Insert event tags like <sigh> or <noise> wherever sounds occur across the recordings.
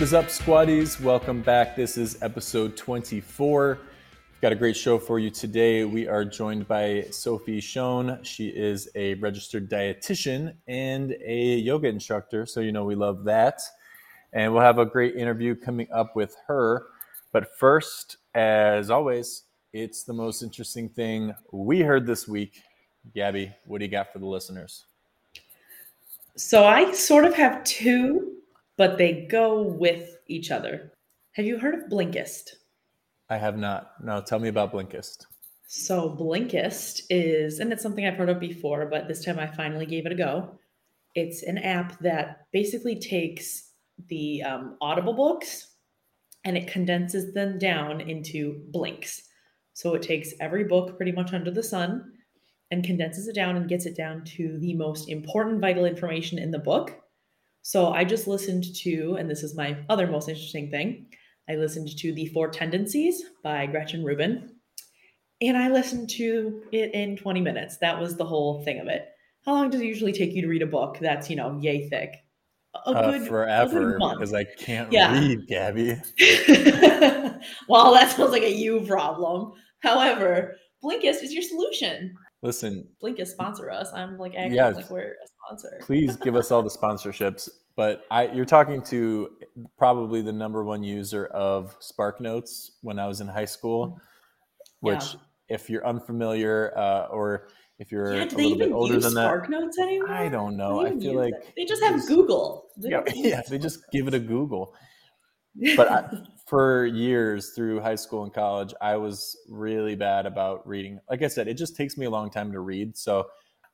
What is up, squaddies? Welcome back. This is episode 24. We've got a great show for you today. We are joined by Sophie Schoen. She is a registered dietitian and a yoga instructor, so you know we love that. And we'll have a great interview coming up with her. But first, as always, it's the most interesting thing we heard this week. Gabby, what do you got for the listeners? So I sort of have two but they go with each other. Have you heard of Blinkist? I have not. No, tell me about Blinkist. So Blinkist is, and it's something I've heard of before, but this time I finally gave it a go. It's an app that basically takes the um, Audible books and it condenses them down into blinks. So it takes every book pretty much under the sun and condenses it down and gets it down to the most important vital information in the book so I just listened to, and this is my other most interesting thing, I listened to The Four Tendencies by Gretchen Rubin. And I listened to it in 20 minutes. That was the whole thing of it. How long does it usually take you to read a book that's, you know, yay thick? A uh, good, forever, because I can't yeah. read, Gabby. <laughs> well, that sounds like a you problem. However, Blinkist is your solution. Listen, Blinkist sponsor us. I'm like acting yes, like we're a sponsor. please give us all the sponsorships. But I, you're talking to probably the number one user of Spark Notes when I was in high school. Mm-hmm. Which, yeah. if you're unfamiliar uh, or if you're yeah, a little bit older than that, SparkNotes anymore? I don't know. I feel like it. they just have Google. They <laughs> yeah, yeah, they just give it a Google. But I, <laughs> for years through high school and college, I was really bad about reading. Like I said, it just takes me a long time to read. So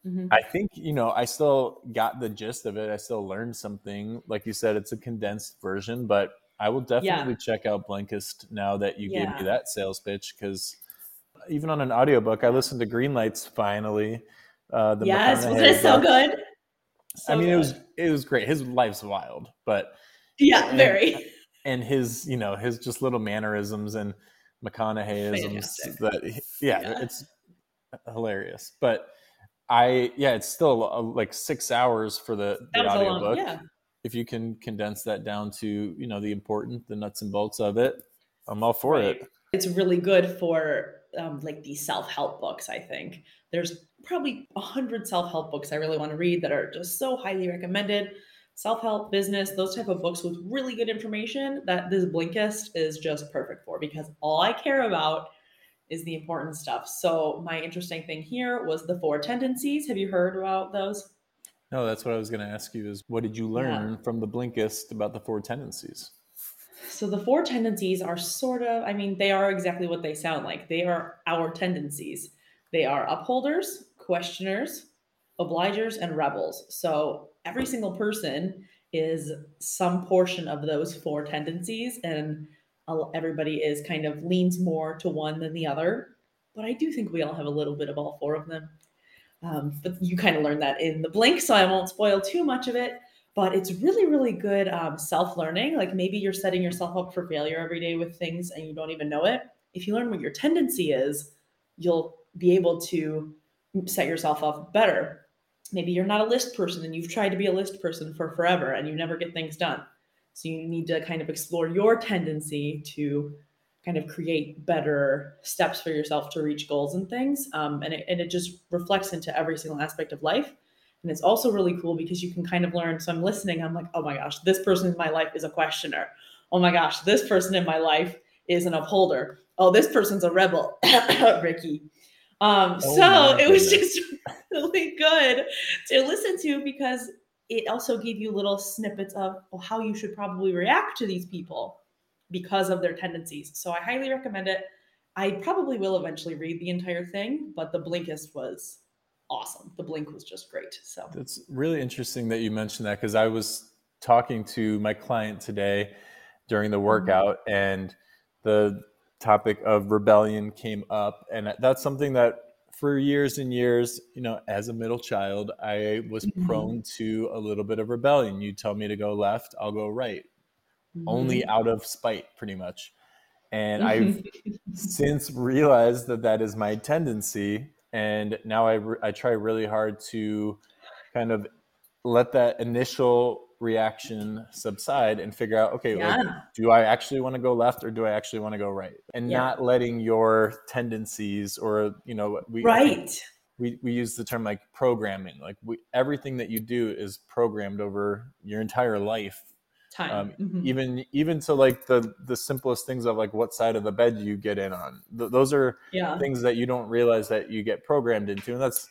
mm-hmm. I think, you know, I still got the gist of it. I still learned something. Like you said, it's a condensed version, but I will definitely yeah. check out Blinkist now that you yeah. gave me that sales pitch because even on an audiobook, I listened to Green Lights finally. Uh, the yes, was it so good? So I mean, good. it was it was great. His life's wild, but yeah, very and his you know his just little mannerisms and McConaugheyisms that yeah, yeah, it's hilarious. But I yeah, it's still uh, like six hours for the, the audiobook. Yeah. If you can condense that down to you know the important, the nuts and bolts of it, I'm all for right. it. It's really good for um, like these self help books. I think there's probably a hundred self help books I really want to read that are just so highly recommended self-help business those type of books with really good information that this blinkist is just perfect for because all i care about is the important stuff. So my interesting thing here was the four tendencies. Have you heard about those? No that's what i was going to ask you is what did you learn yeah. from the blinkist about the four tendencies? So the four tendencies are sort of i mean they are exactly what they sound like. They are our tendencies. They are upholders questioners obligers and rebels. So every single person is some portion of those four tendencies and everybody is kind of leans more to one than the other. But i do think we all have a little bit of all four of them. Um, but you kind of learn that in the blink so i won't spoil too much of it. But it's really really good um, self-learning. Like maybe you're setting yourself up for failure every day with things and you don't even know it. If you learn what your tendency is you'll be able to set yourself up better maybe you're not a list person and you've tried to be a list person for forever and you never get things done. So you need to kind of explore your tendency to kind of create better steps for yourself to reach goals and things. Um, and, it, and it just reflects into every single aspect of life. And it's also really cool because you can kind of learn. So I'm listening, I'm like, oh my gosh, this person in my life is a questioner. Oh my gosh, this person in my life is an upholder. Oh, this person's a rebel, <coughs> Ricky. Um, oh so it was just <laughs> really good to listen to because it also gave you little snippets of well, how you should probably react to these people because of their tendencies. So I highly recommend it. I probably will eventually read the entire thing, but the Blinkist was awesome. The Blink was just great. So it's really interesting that you mentioned that because I was talking to my client today during the mm-hmm. workout mm-hmm. and the topic of rebellion came up and that's something that for years and years you know as a middle child i was mm-hmm. prone to a little bit of rebellion you tell me to go left i'll go right mm-hmm. only out of spite pretty much and i've <laughs> since realized that that is my tendency and now I, I try really hard to kind of let that initial reaction subside and figure out okay Yeah. like, do i actually want to go left or do i actually want to go right and Yeah. not letting your tendencies or you know we Right. we, we use the term like programming like we, everything that you do is programmed over your entire life Time. um, Mhm. even even to like the the simplest things of like what side of the bed you get in on Th- those are yeah. things that you don't realize that you get programmed into and that's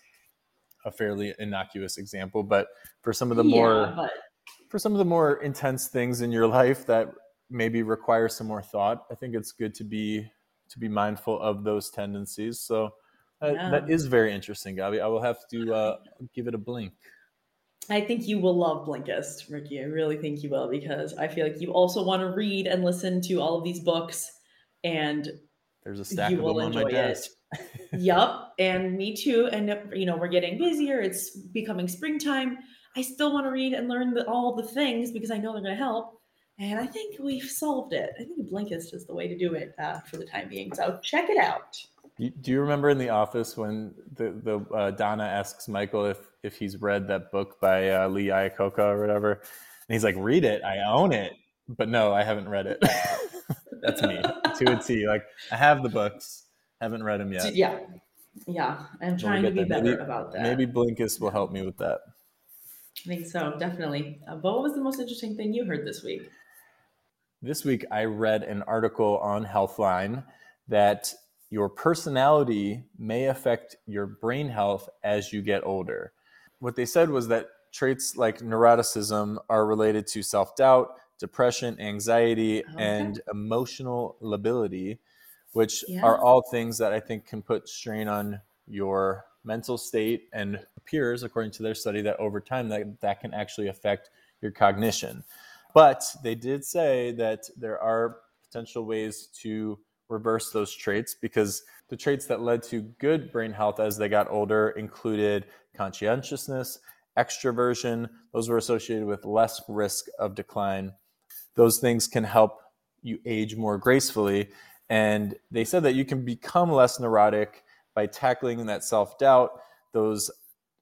a fairly innocuous example but for some of the more but for some of the more intense things in your <laughs> life that maybe require some more thought i think it's good to be to be mindful of those tendencies so uh, that Yeah. is very interesting Gabi. i will have to uh, give it a blink I think you will love Blinkist, Ricky. I really think you will because I feel like you also want to read and listen to all of these books. And there's a stack You of will them on my desk yep, <laughs> and me too. And you know, we're getting busier. It's becoming springtime. I still want to read and learn the, all the things because I know they're going to help. And I think we've solved it. I think Blinkist is the way to do it uh, for the time being. So check it out. Do you remember in the office when the the uh, Donna asks Michael if if he's read that book by uh, Lee Iacocca or whatever, and he's like, "Read it, I own it," but no, I haven't read it. <laughs> That's me to a T. Like I have the books, haven't read them yet. Yeah. Yeah. I'm trying to be better Maybe- about that. Maybe Blinkist will help me with that. I think so, definitely. Uh, but what was the most interesting thing you heard this week? This week, I read an article on Healthline that your personality may affect your brain health as you get older. What they said was that traits like neuroticism are related to self doubt, depression, anxiety, Okay. and emotional lability, which Yeah. are all things that I think can put strain on your mental state and appears according to their study that over time that, that can actually affect your cognition but they did say that there are potential ways to reverse those traits because the traits that led to good brain health as they got older included conscientiousness, extroversion. Those were associated with less risk of decline. Those things can help you age more gracefully. And they said that you can become less neurotic by tackling that self doubt, those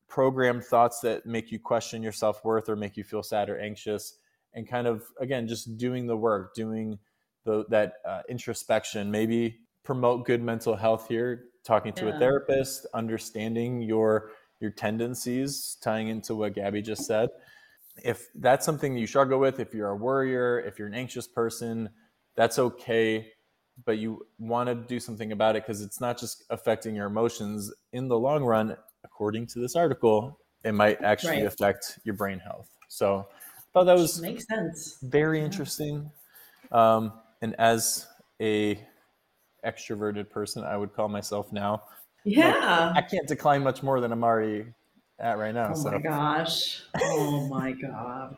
programmed thoughts that make you question your self worth or make you feel sad or anxious and kind of again just doing the work doing the, that uh, introspection. Maybe promote good mental health here talking to Yeah. a therapist understanding your your tendencies tying into what Gabby just said. If that's something you struggle with if you're a worrier if you're an anxious person that's okay but you want to do something about it because it's not just affecting your emotions in the long run according to this article it might actually Right. affect your brain health so I thought that was Makes sense. very Yeah. interesting. Um, and as a extroverted person, I would call myself now. Yeah. I can't decline much more than I'm already at right now. Oh so my gosh. Oh my <laughs> god.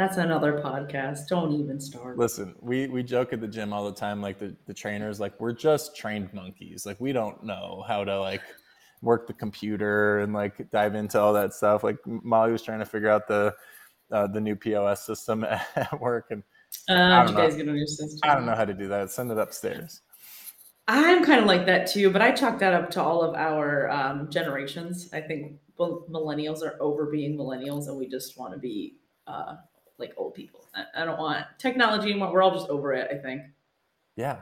That's another podcast. Don't even start. listen, we we joke at the gym all the time, like the, the trainers, like we're just trained monkeys. Like we don't know how to like work the computer and like dive into all that stuff. Like Molly was trying to figure out the uh, the new POS system <laughs> at work, and Uh, I don't know. get on your system? I don't know how to do that. Send it upstairs. I'm kind of like that too, but I chalk that up to all of our um, generations. I think millennials are over being millennials, and we just want to be uh, like old people. I, I don't want technology anymore. We're all just over it. I think, Yeah.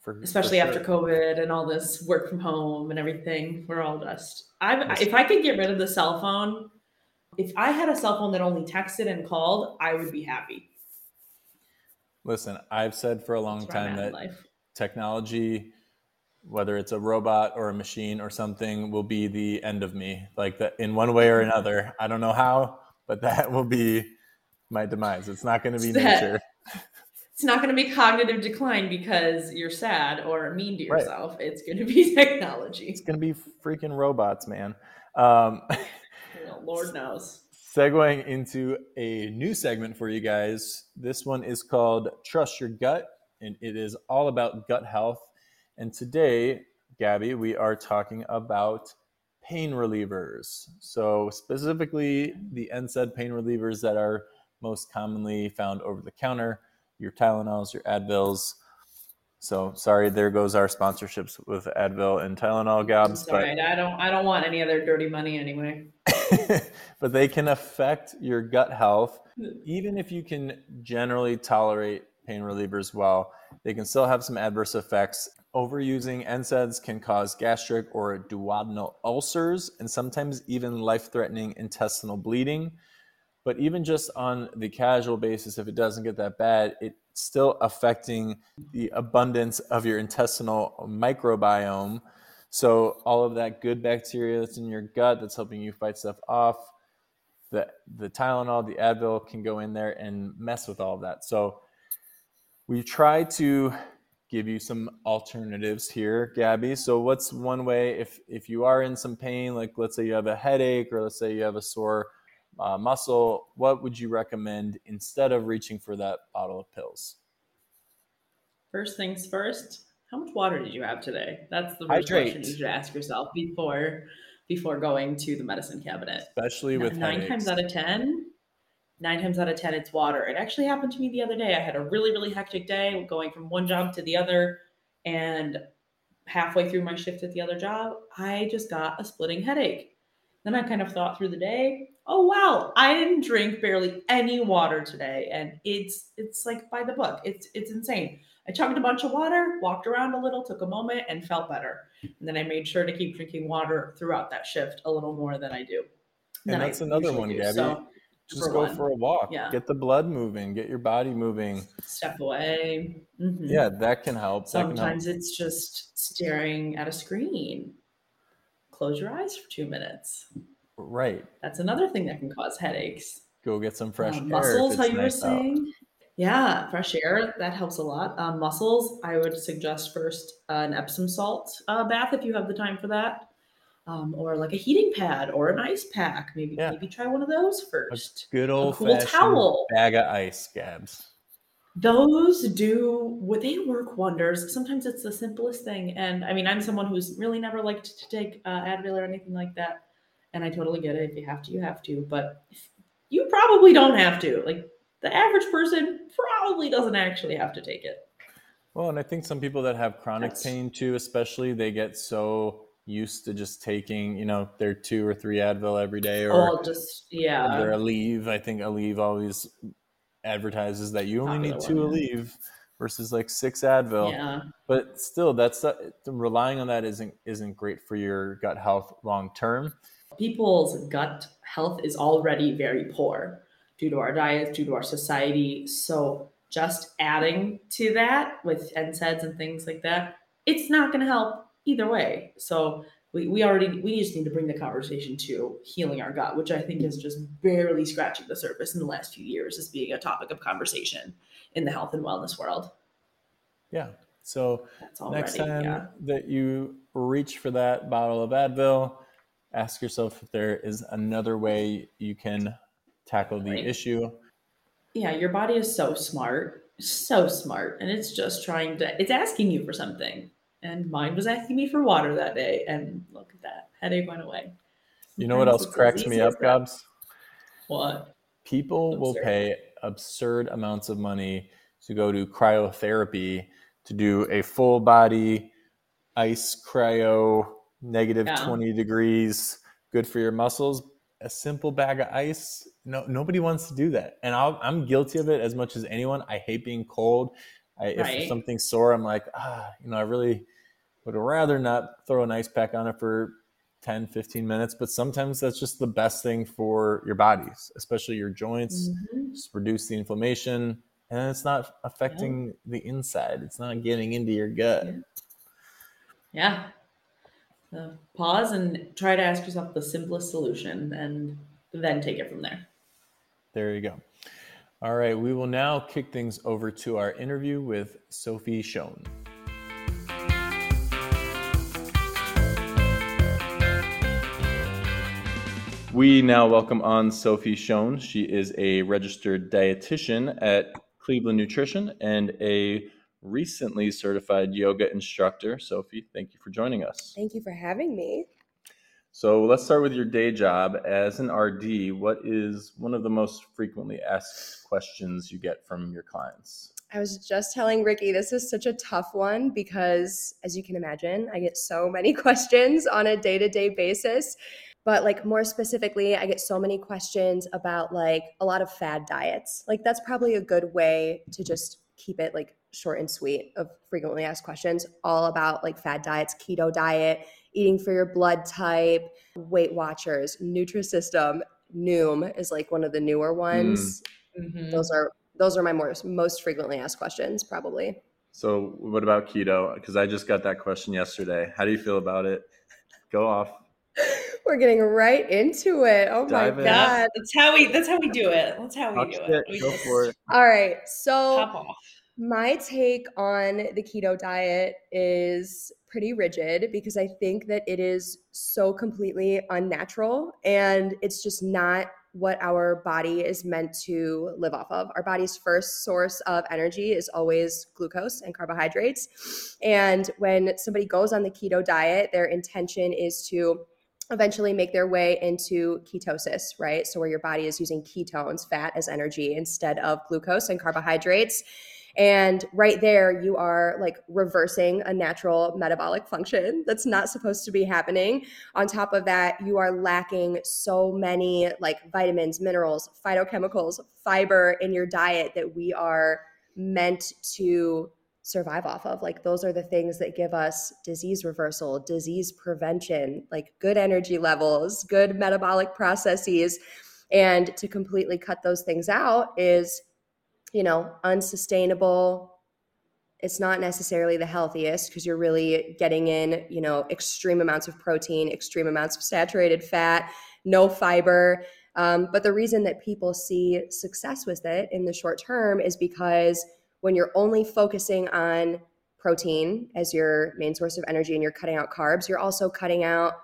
For, especially for after sure. COVID and all this work from home and everything. We're all just. I Yes. if I could get rid of the cell phone, if I had a cell phone that only texted and called, I would be happy. Listen, I've said for a long That's time that technology, whether it's a robot or a machine or something, will be the end of me. Like that in one way or mm-hmm. another. I don't know how, but that <laughs> will be my demise. It's not going to be nature. it's not going to be cognitive decline because you're sad or mean to Right. yourself. It's going to be <laughs> technology. It's going to be freaking robots, man. Um, <laughs> Lord knows. segueing into a new segment for you guys. This one is called Trust Your Gut, and it is all about gut health. And today, Gabby, we are talking about pain relievers. So, specifically, the NSAID pain relievers that are most commonly found over the counter your Tylenols, your Advils. So, sorry, there goes our sponsorships with Advil and Tylenol, Gabs. All right. I don't. I don't want any other dirty money anyway. <laughs> but they can affect your gut health even if you can generally tolerate pain relievers well they can still have some adverse effects overusing NSAIDs can cause gastric or duodenal ulcers and sometimes even life-threatening intestinal bleeding but even just on the casual basis if it doesn't get that bad it's still affecting the abundance of your intestinal microbiome so all of that good bacteria that's in your gut that's helping you fight stuff off, the the Tylenol, the Advil can go in there and mess with all of that. So we try to give you some alternatives here, Gabby. So what's one way if if you are in some pain, like let's say you have a headache or let's say you have a sore uh, muscle, what would you recommend instead of reaching for that bottle of pills? First things first, how much water did you have today? That's the first Hydrate. question you should ask yourself before before going to the medicine cabinet. Especially with nine headaches. times out of ten, nine times out of ten, it's water. It actually happened to me the other day. I had a really really hectic day, going from one job to the other, and halfway through my shift at the other job, I just got a splitting headache. Then I kind of thought through the day, oh wow, I didn't drink barely any water today, and it's it's like by the book. It's it's insane. I chugged a bunch of water, walked around a little, took a moment, and felt better. And then I made sure to keep drinking water throughout that shift a little more than I do. And that's I another one, do. Gabby. So, just go one. for a walk. Yeah. Get the blood moving. Get your body moving. Step away. Mm-hmm. Yeah, that can help. Sometimes can help. it's just staring at a screen. Close your eyes for two minutes. Right. That's another thing that can cause headaches. Go get some fresh uh, air. Muscles, how you nice were saying. Out. Yeah, fresh air that helps a lot. Um, muscles, I would suggest first uh, an Epsom salt uh, bath if you have the time for that, um, or like a heating pad or an ice pack. Maybe yeah. maybe try one of those first. A good old a cool towel bag of ice Gabs. Those do what they work wonders. Sometimes it's the simplest thing, and I mean, I'm someone who's really never liked to take uh, Advil or anything like that, and I totally get it. If you have to, you have to, but you probably don't have to. Like the average person probably doesn't actually have to take it. Well, and I think some people that have chronic That's... pain too, especially, they get so used to just taking, you know, their two or three Advil every day, or oh, just yeah, their Aleve. I think Aleve always advertises that you only need two Aleve versus like six Advil. Yeah. But still, that's uh, relying on that isn't isn't great for your gut health long term. People's gut health is already very poor due to our diets, due to our society. So just adding to that with NSAIDs and things like that, it's not going to help either way. So we, we already we just need to bring the conversation to healing our gut, which I think is just barely scratching the surface in the last few years as being a topic of conversation in the health and wellness world. Yeah. So next time yeah. that you reach for that bottle of Advil, ask yourself if there is another way you can tackle the right. issue. Yeah, your body is so smart, so smart, and it's just trying to, it's asking you for something. And mine was asking me for water that day. And look at that, headache went away. You know what else cracks me up, Gabs? What? People absurd. will pay absurd amounts of money to go to cryotherapy to do a full body ice cryo negative yeah. 20 degrees good for your muscles a simple bag of ice. No, nobody wants to do that, and i am guilty of it as much as anyone. I hate being cold. I, right. If something's sore, I'm like, ah, you know, I really would rather not throw an ice pack on it for 10, 15 minutes. But sometimes that's just the best thing for your bodies, especially your joints. Mm-hmm. Just reduce the inflammation, and it's not affecting yeah. the inside. It's not getting into your gut. yeah. yeah Uh, pause and try to ask yourself the simplest solution and then take it from there. There you go. All right, we will now kick things over to our interview with Sophie Schoen. We now welcome on Sophie Schoen. She is a registered dietitian at Cleveland Nutrition and a recently certified yoga instructor. Sophie, thank you for joining us. Thank you for having me. So let's start with your day job as an RD. What is one of the most frequently asked questions you get from your clients? I was just telling Ricky, this is such a tough one because, as you can imagine, I get so many <laughs> questions on a day to day basis. but like more specifically, I get so many questions about like a lot of fad diets. Like that's probably a good way to just keep it like short and sweet of frequently asked questions all about like fad diets, keto diet, eating for your blood type, Weight Watchers, Nutrisystem, Noom is like one of the newer ones. Mhm. Those are those are my more, most frequently asked questions probably. So, what about keto? Because I just got that question yesterday. How do you feel about it? <laughs> Go off. We're getting right into it. Oh Dive my in. god. That's how we that's how we do it. That's how we Talk do shit. it. We Go just for it. All right. So Pop off. My take on the keto diet is pretty rigid because I think that it is so completely unnatural and it's just not what our body is meant to live off of. Our body's first source of energy is always glucose and carbohydrates. And when somebody goes on the keto diet, their intention is to eventually make their way into ketosis, right? So where your body is using ketones, fat as energy instead of glucose and carbohydrates. And right there, you are like reversing a natural metabolic function that's not supposed to be happening. On top of that, you are lacking so many like vitamins, minerals, phytochemicals, fiber in your diet that we are meant to survive off of. Like, those are the things that give us disease reversal, disease prevention, like good energy levels, good metabolic processes. And to completely cut those things out is you know, unsustainable. It's not necessarily the healthiest because you're really getting in, you know, extreme amounts of protein, extreme amounts of saturated fat, no fiber. Um, but the reason that people see success with it in the short term is because when you're only focusing on protein as your main source of energy and you're cutting out carbs, you're also cutting out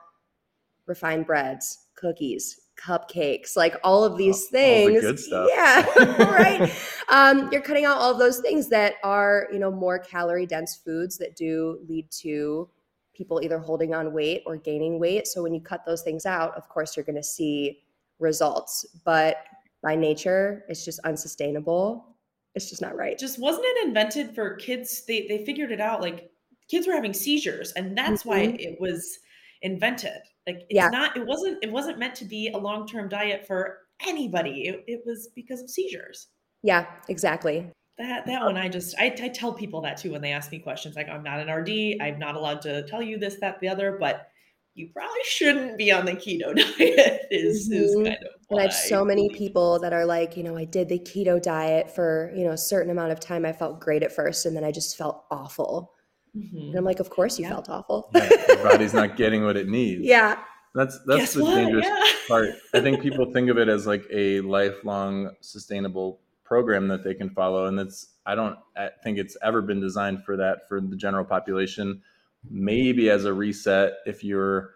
refined breads, cookies, cupcakes, like all of these All the things. good stuff. Yeah, <laughs> right. <laughs> Um, you're cutting out all of those things that are, you know, more calorie dense foods that do lead to people either holding on weight or gaining weight. So when you cut those things out, of course, you're going to see results. But by nature, it's just unsustainable. It's just not right. Just wasn't it invented for kids? They they figured it out. Like kids were having seizures, and that's why Mhm. it was invented. Like it's Yeah. not. It wasn't. It wasn't meant to be a long term diet for anybody. It, it was because of seizures. Yeah, exactly. That that one, I just I, I tell people that too when they ask me questions. Like I'm not an RD. I'm not allowed to tell you this, that, the other. But you probably shouldn't be on the keto <laughs> diet. Is is Mhm. kind of. And I have so many believe. people that are like, you know, I did the keto diet for, you know, a certain amount of time. I felt great at first and then I just felt awful. Mhm. And I'm like, of course you Yeah. felt awful. Yeah, your <laughs> body's not getting what it needs. yeah. That's that's Guess the what? dangerous Yeah. <laughs> part. I think people think of it as like a lifelong sustainable program that they can follow, and that's I don't I think it's ever been designed for that for the general population. Maybe as a reset if you're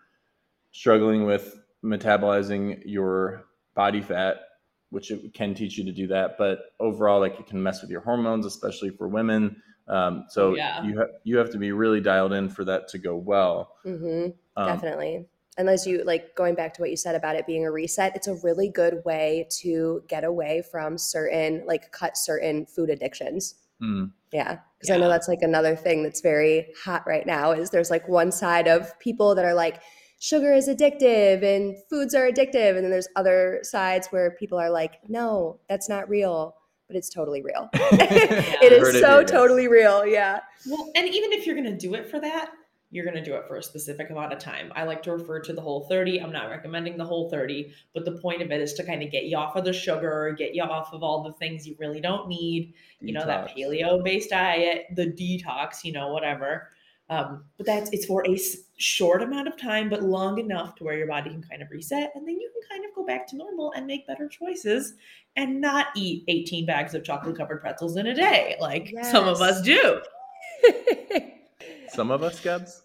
struggling with metabolizing your body fat, which it can teach you to do that, but overall, like it can mess with your hormones, especially for women. Um, so Oh, yeah. you have you have to be really dialed in for that to go well. hmm Um, Definitely. Unless you like going back to what you said about it being a reset, it's a really good way to get away from certain, like cut certain food addictions. mm. Yeah. Because I know that's like another thing that's very hot right now is there's like one side of people that are like, sugar is addictive and foods are addictive. And then there's other sides where people are like, no, that's not real, but it's totally real. <laughs> it is Heard it so totally real. Yeah. Well, and even if you're going to do it for that, you're going to do it for a specific amount of time. I like to refer to the Whole30. I'm not recommending the Whole30, but the point of it is to kind of get you off of the sugar, get you off of all the things you really don't need, you know, that paleo based diet, the detox, you know, whatever. Um, but that's it's for a short amount of time, but long enough to where your body can kind of reset, and then you can kind of go back to normal and make better choices, and not eat 18 bags of chocolate covered pretzels in a day like some of us do. Some of us, Gabs.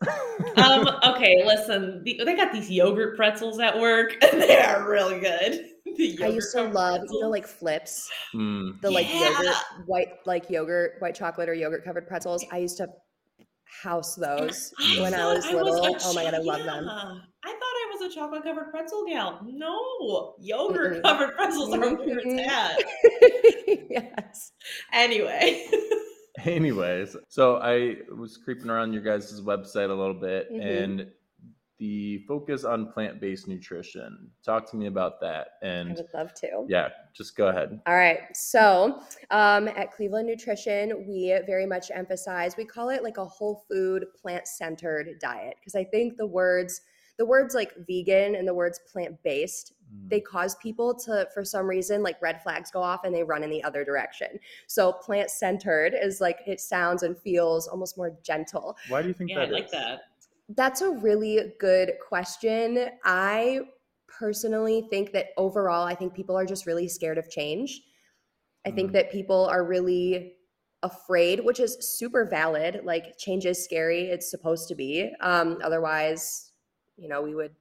Um, okay, listen, the, they got these yogurt pretzels at work, <laughs> and they are really good. I used to love, you know, like Flipz, Mm. the like Yeah. yogurt, white, like yogurt, white chocolate or yogurt covered pretzels. I used to house those when I was a little. cho- oh my God, I love them. I thought I was a chocolate covered pretzel gal. No, yogurt covered pretzels are where it's at. <laughs> yes. Anyway, <laughs> Anyways, so I was creeping around your guys' website a little bit, Mhm. and the focus on plant-based nutrition. Talk to me about that. And I would love to. yeah, just go ahead. All right. So um, at Cleveland Nutrition, we very much emphasize, we call it like a whole food, plant centered diet. Because I think the words, the words like vegan and the words plant based, Mm. they cause people to, for some reason, like red flags go off and they run in the other direction. So plant centered is like, it sounds and feels almost more gentle. Why do you think Yeah, I that like that. That's a really good question. I personally think that overall, I think people are just really scared of change. I think Mhm. that people are really afraid, which is super valid. Like, change is scary, it's supposed to be. Um, otherwise, you know, we would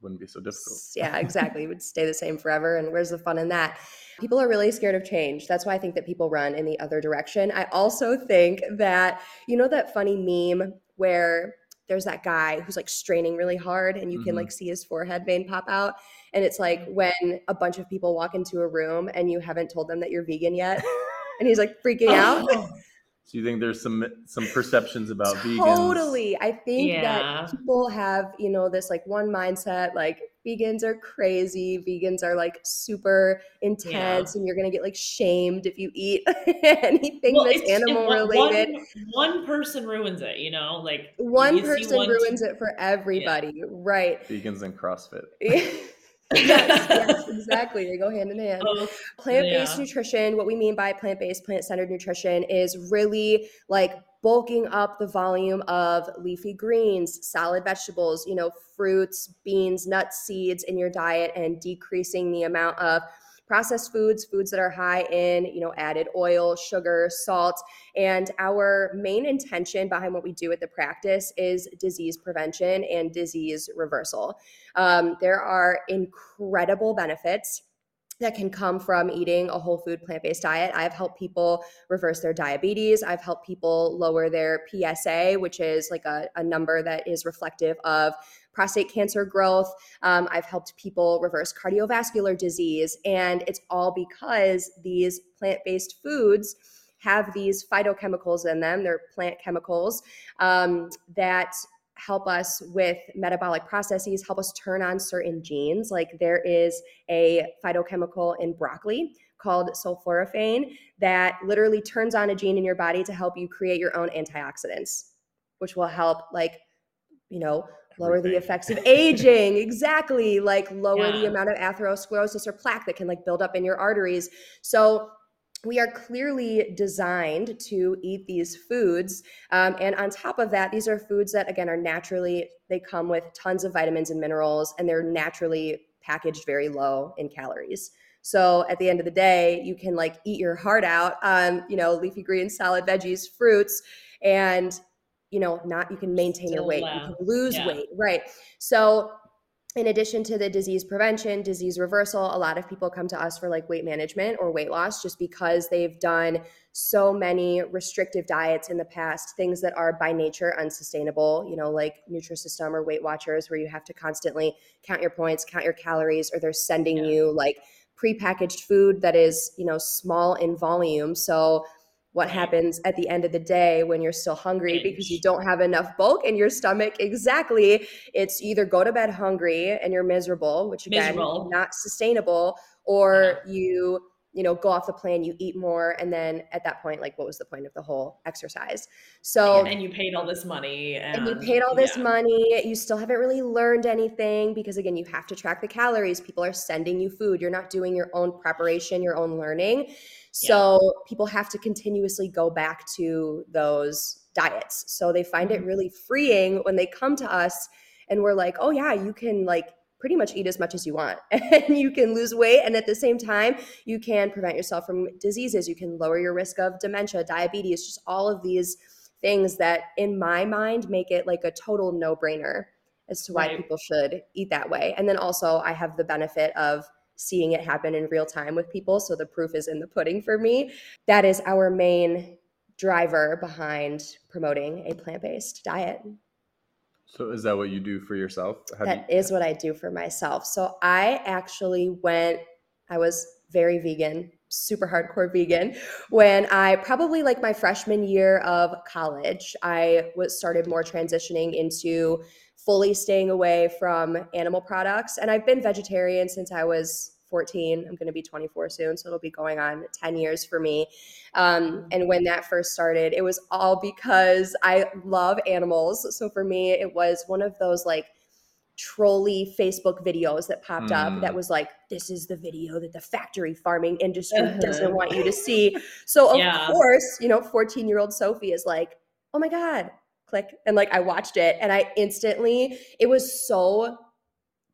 Wouldn't be so difficult. Yeah, exactly. It would stay the same forever. And where's the fun in that? People are really scared of change. That's why I think that people run in the other direction. I also think that, you know, that funny meme where there's that guy who's like straining really hard and you can Mhm. like see his forehead vein pop out. And it's like when a bunch of people walk into a room and you haven't told them that you're vegan yet. And he's like freaking out. <laughs> Oh, So you think there's some some perceptions about vegans? Totally. I think Yeah. that people have, you know, this like one mindset like vegans are crazy, vegans are like super intense, and you're gonna get like shamed if you eat <laughs> anything Well, that's animal one- related. One, one person ruins it, you know, like One person one- ruins it for everybody. Right. Vegans and CrossFit. <laughs> yes, yes, exactly. They go hand in hand. Oh, Plant-based Yeah. nutrition, what we mean by plant-based, plant-centered nutrition is really like bulking up the volume of leafy greens, salad vegetables, you know, fruits, beans, nuts, seeds in your diet and decreasing the amount of processed foods, foods that are high in, you know, added oil, sugar, salt. And our main intention behind what we do at the practice is disease prevention and disease reversal. Um, there are incredible benefits that can come from eating a whole food plant based diet. I've helped people reverse their diabetes. I've helped people lower their PSA, which is like a, a number that is reflective of prostate cancer growth. Um, I've helped people reverse cardiovascular disease. And it's all because these plant based foods have these phytochemicals in them, they're plant chemicals um, that help us with metabolic processes, help us turn on certain genes. Like there is a phytochemical in broccoli called sulforaphane that literally turns on a gene in your body to help you create your own antioxidants, which will help, like, you know, lower the effects of aging. <laughs> exactly. Like lower the amount of atherosclerosis or plaque that can like build up in your arteries. So we are clearly designed to eat these foods um, and on top of that these are foods that again are naturally they come with tons of vitamins and minerals and they're naturally packaged very low in calories. So at the end of the day you can like eat your heart out on you know leafy greens salad veggies fruits and you know not you can maintain your Still, weight. You uh, can lose yeah. weight right. So in addition to the disease prevention, disease reversal, a lot of people come to us for like weight management or weight loss just because they've done so many restrictive diets in the past, things that are by nature unsustainable, you know, like Nutrisystem or Weight Watchers, where you have to constantly count your points, count your calories, or they're sending Yeah. you like prepackaged food that is, you know, small in volume. So what happens at the end of the day when you're still hungry because you don't have enough bulk in your stomach. Exactly. It's either go to bed hungry and you're miserable which again Miserable. not sustainable or you you know go off the plan you eat more and then at that point like what was the point of the whole exercise? So and you paid all this money and, and you paid all this yeah. money. You still haven't really learned anything because again you have to track the calories. People are sending you food. You're not doing your own preparation your own learning. So people have to continuously go back to those diets. So they find it Mhm. really freeing when they come to us and we're like oh yeah you can like pretty much eat as much as you want <laughs> and you can lose weight and at the same time you can prevent yourself from diseases. You can lower your risk of dementia diabetes just all of these things that in my mind make it like a total no-brainer as to why Right. people should eat that way. And then also i have the benefit of seeing it happen in real time with people so the proof is in the pudding for me. That is our main driver behind promoting a plant-based diet So is that what you do for yourself? How That you- is what I do for myself. So I actually went, I was very vegan super hardcore vegan when I probably like my freshman year of college. I was started more transitioning into fully staying away from animal products, and I've been vegetarian since I was 14. I'm going to be 24 soon, so it'll be going on 10 years for me. Um, and when that first started, it was all because I love animals. So for me, it was one of those like trolley Facebook videos that popped mm. up that mm. was like, this is the video that the factory farming industry uh-huh. doesn't want you to see. So, of yeah. course, you know, 14 year old Sophie is like, oh my God, click. And like, I watched it and I instantly, it was so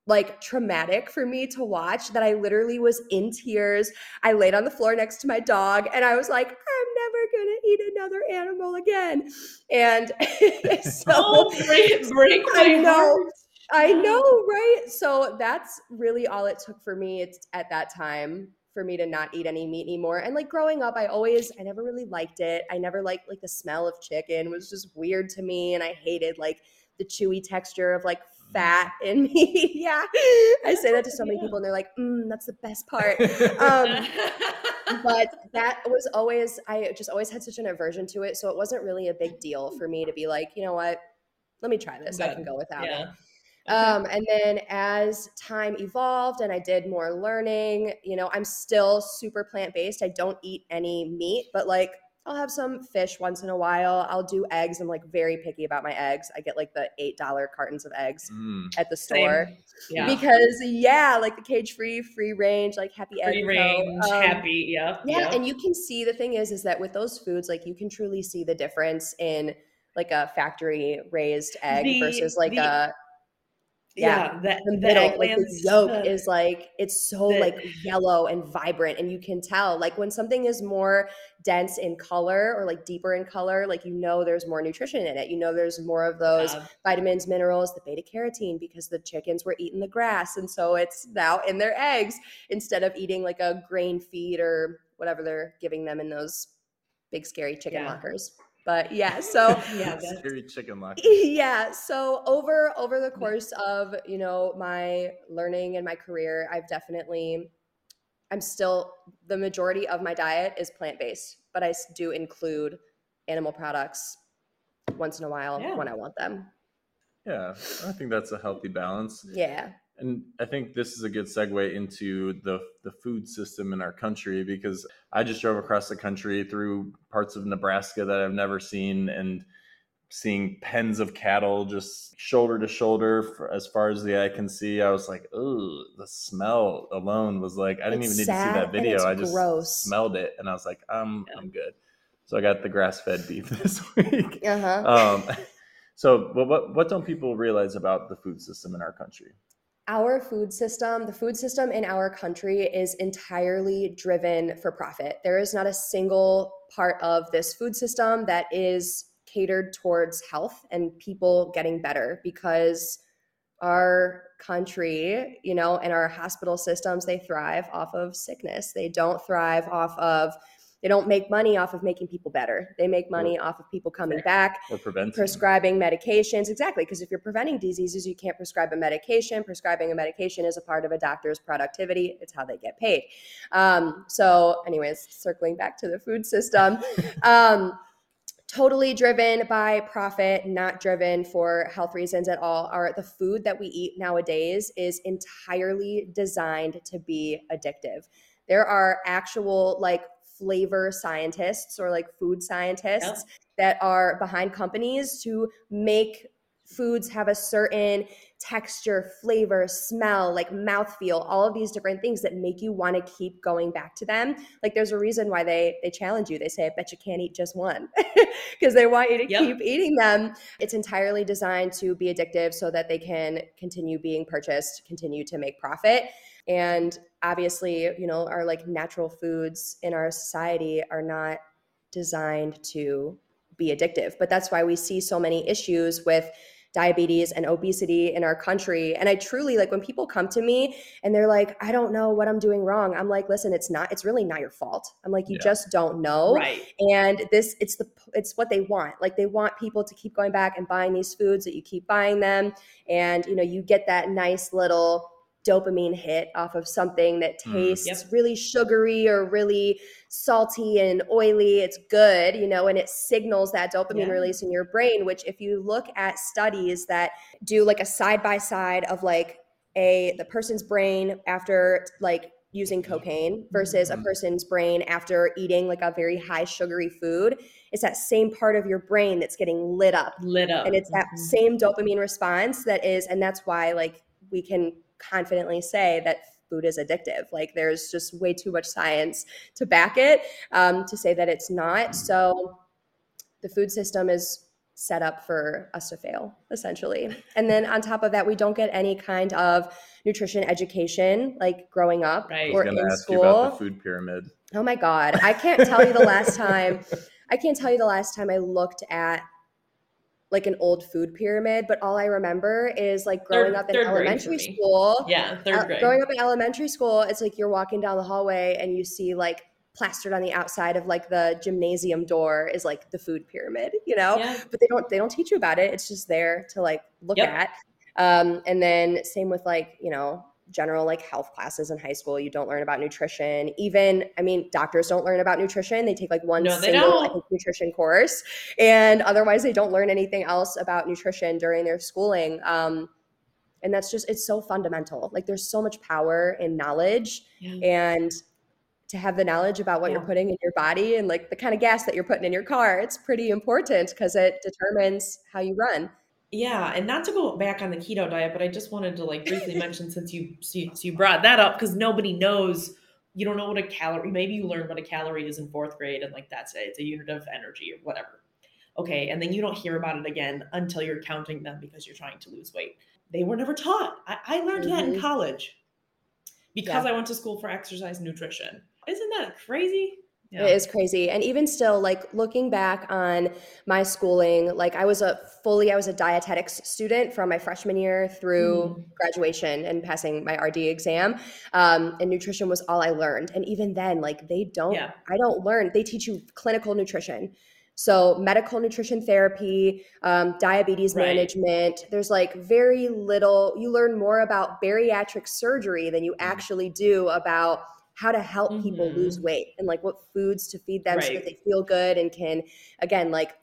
like traumatic for me to watch that I literally was in tears. I laid on the floor next to my dog and I was like, I'm never gonna eat another animal again. And <laughs> <laughs> so oh, break, <laughs> break I know. Heart. I know, right? So that's really all it took for me at that time for me to not eat any meat anymore. And like growing up, I always I never really liked it. I never liked like the smell of chicken it was just weird to me and I hated like the chewy texture of like fat in me. <laughs> yeah. I say that to so many people and they're like, mm, that's the best part. <laughs> Um, <laughs> but that was always, I just always had such an aversion to it. So it wasn't really a big deal for me to be like, you know what? Let me try this. I can go without yeah. it. Um, and then as time evolved and I did more learning, you know, I'm still super plant based. I don't eat any meat, but like I'll have some fish once in a while. I'll do eggs. I'm like very picky about my eggs. I get like the eight dollar cartons of eggs mm. at the store yeah. because yeah, like the cage free, free range, like happy egg. free egg range, um, happy, yeah, yeah. Yeah, and you can see the thing is, is that with those foods, like you can truly see the difference in like a factory raised egg the, versus like the, a yeah, yeah the, the, middle, like the yolk is like it's so the, like yellow and vibrant and you can tell like when something is more dense in color or like deeper in color like you know there's more nutrition in it you know there's more of those yeah. vitamins minerals the beta carotene because the chickens were eating the grass and so it's now in their eggs instead of eating like a grain feed or whatever they're giving them in those big scary chicken yeah. lockers but yeah so <laughs> yeah scary chicken <laughs> luck. yeah so over over the mm-hmm. course of you know my learning and my career i've definitely i'm still the majority of my diet is plant-based but i do include animal products once in a while yeah. when i want them. Yeah i think that's a healthy balance. Yeah and I think this is a good segue into the the food system in our country because I just drove across the country through parts of Nebraska that I've never seen and seeing pens of cattle just shoulder to shoulder for, as far as the eye can see. I was like, oh, the smell alone was like I didn't it's even need to see that video. I just gross. smelled it and I was like, I'm yeah. I'm good. So I got the grass fed beef <laughs> this week. Uh-huh. Um, <laughs> so, what what don't people realize about the food system in our country? Our food system, the food system in our country is entirely driven for profit. There is not a single part of this food system that is catered towards health and people getting better because our country, you know, and our hospital systems, they thrive off of sickness. They don't thrive off of they don't make money off of making people better. They make money or, off of people coming back or preventing. prescribing medications. Exactly, because if you're preventing diseases, you can't prescribe a medication. Prescribing a medication is a part of a doctor's productivity. It's how they get paid. Um, so, anyways, circling back to the food system. <laughs> Um, totally driven by profit, not driven for health reasons at all. Are the food that we eat nowadays is entirely designed to be addictive. There are actual like flavor scientists or like food scientists yep. that are behind companies to make foods have a certain texture, flavor, smell, like mouthfeel, all of these different things that make you want to keep going back to them. Like there's a reason why they they challenge you. They say, I bet you can't eat just one. <laughs> Because they want you to yep. keep eating them. It's entirely designed to be addictive so that they can continue being purchased, continue to make profit. And obviously, you know, our like natural foods in our society are not designed to be addictive. But that's why we see so many issues with diabetes and obesity in our country. And I truly like when people come to me and they're like, I don't know what I'm doing wrong. I'm like, listen, it's not, it's really not your fault. I'm like, you yeah. just don't know. Right. And this, it's the, it's what they want. Like they want people to keep going back and buying these foods that you keep buying them. And, you know, you get that nice little, dopamine hit off of something that Mm. tastes Yep. really sugary or really salty and oily. It's good, you know, and it signals that dopamine Yeah. release in your brain, which if you look at studies that do like a side by side of like a the person's brain after like using cocaine versus a Mhm. person's brain after eating like a very high sugary food, it's that same part of your brain that's getting lit up lit up. and it's that Mhm. same dopamine response that is and that's why like we can confidently say that food is addictive like there's just way too much science to back it um, to say that it's not so the food system is set up for us to fail essentially and then on top of that we don't get any kind of nutrition education like growing up Right. Or in going ask school you about the food pyramid. Oh my god, I can't tell you the last time. I can't tell you the last time I looked at like an old food pyramid, but all I remember is like growing Third- up in third grade for elementary school. yeah, third uh, grade. growing up in elementary school, it's like you're walking down the hallway and you see like plastered on the outside of like the gymnasium door is like the food pyramid, you know? yeah. But they don't they don't teach you about it. It's just there to like look Yep. at. Um, and then same with like, you know, general like health classes in high school. You don't learn about nutrition. Even, I mean, doctors don't learn about nutrition. They take like one No, single nutrition course, and otherwise they don't learn anything else about nutrition during their schooling. Um, and that's just it's so fundamental. Like there's so much power in knowledge, Yeah. and to have the knowledge about what you're putting in your body and like the kind of gas that you're putting in your car, it's pretty important because it determines how you run. Yeah, and not to go back on the keto diet, but I just wanted to like briefly mention since you since you brought that up because nobody knows. You don't know what a calorie. Maybe you learned what a calorie is in fourth grade, and like that's it. It's a unit of energy or whatever. Okay, and then you don't hear about it again until you're counting them because you're trying to lose weight. They were never taught. I, I learned that in Mhm. college because Yeah. I went to school for exercise nutrition. Isn't that crazy? It is crazy. And even still, like looking back on my schooling, like I was a fully, I was a dietetics student from my freshman year through Mhm. graduation and passing my RD exam. Um, and nutrition was all I learned. And even then, like they don't, Yeah. I don't learn, they teach you clinical nutrition. So medical nutrition therapy, um, diabetes Right. management. There's like very little. You learn more about bariatric surgery than you actually do about how to help people Mhm. lose weight and like what foods to feed them so that they feel good and can again like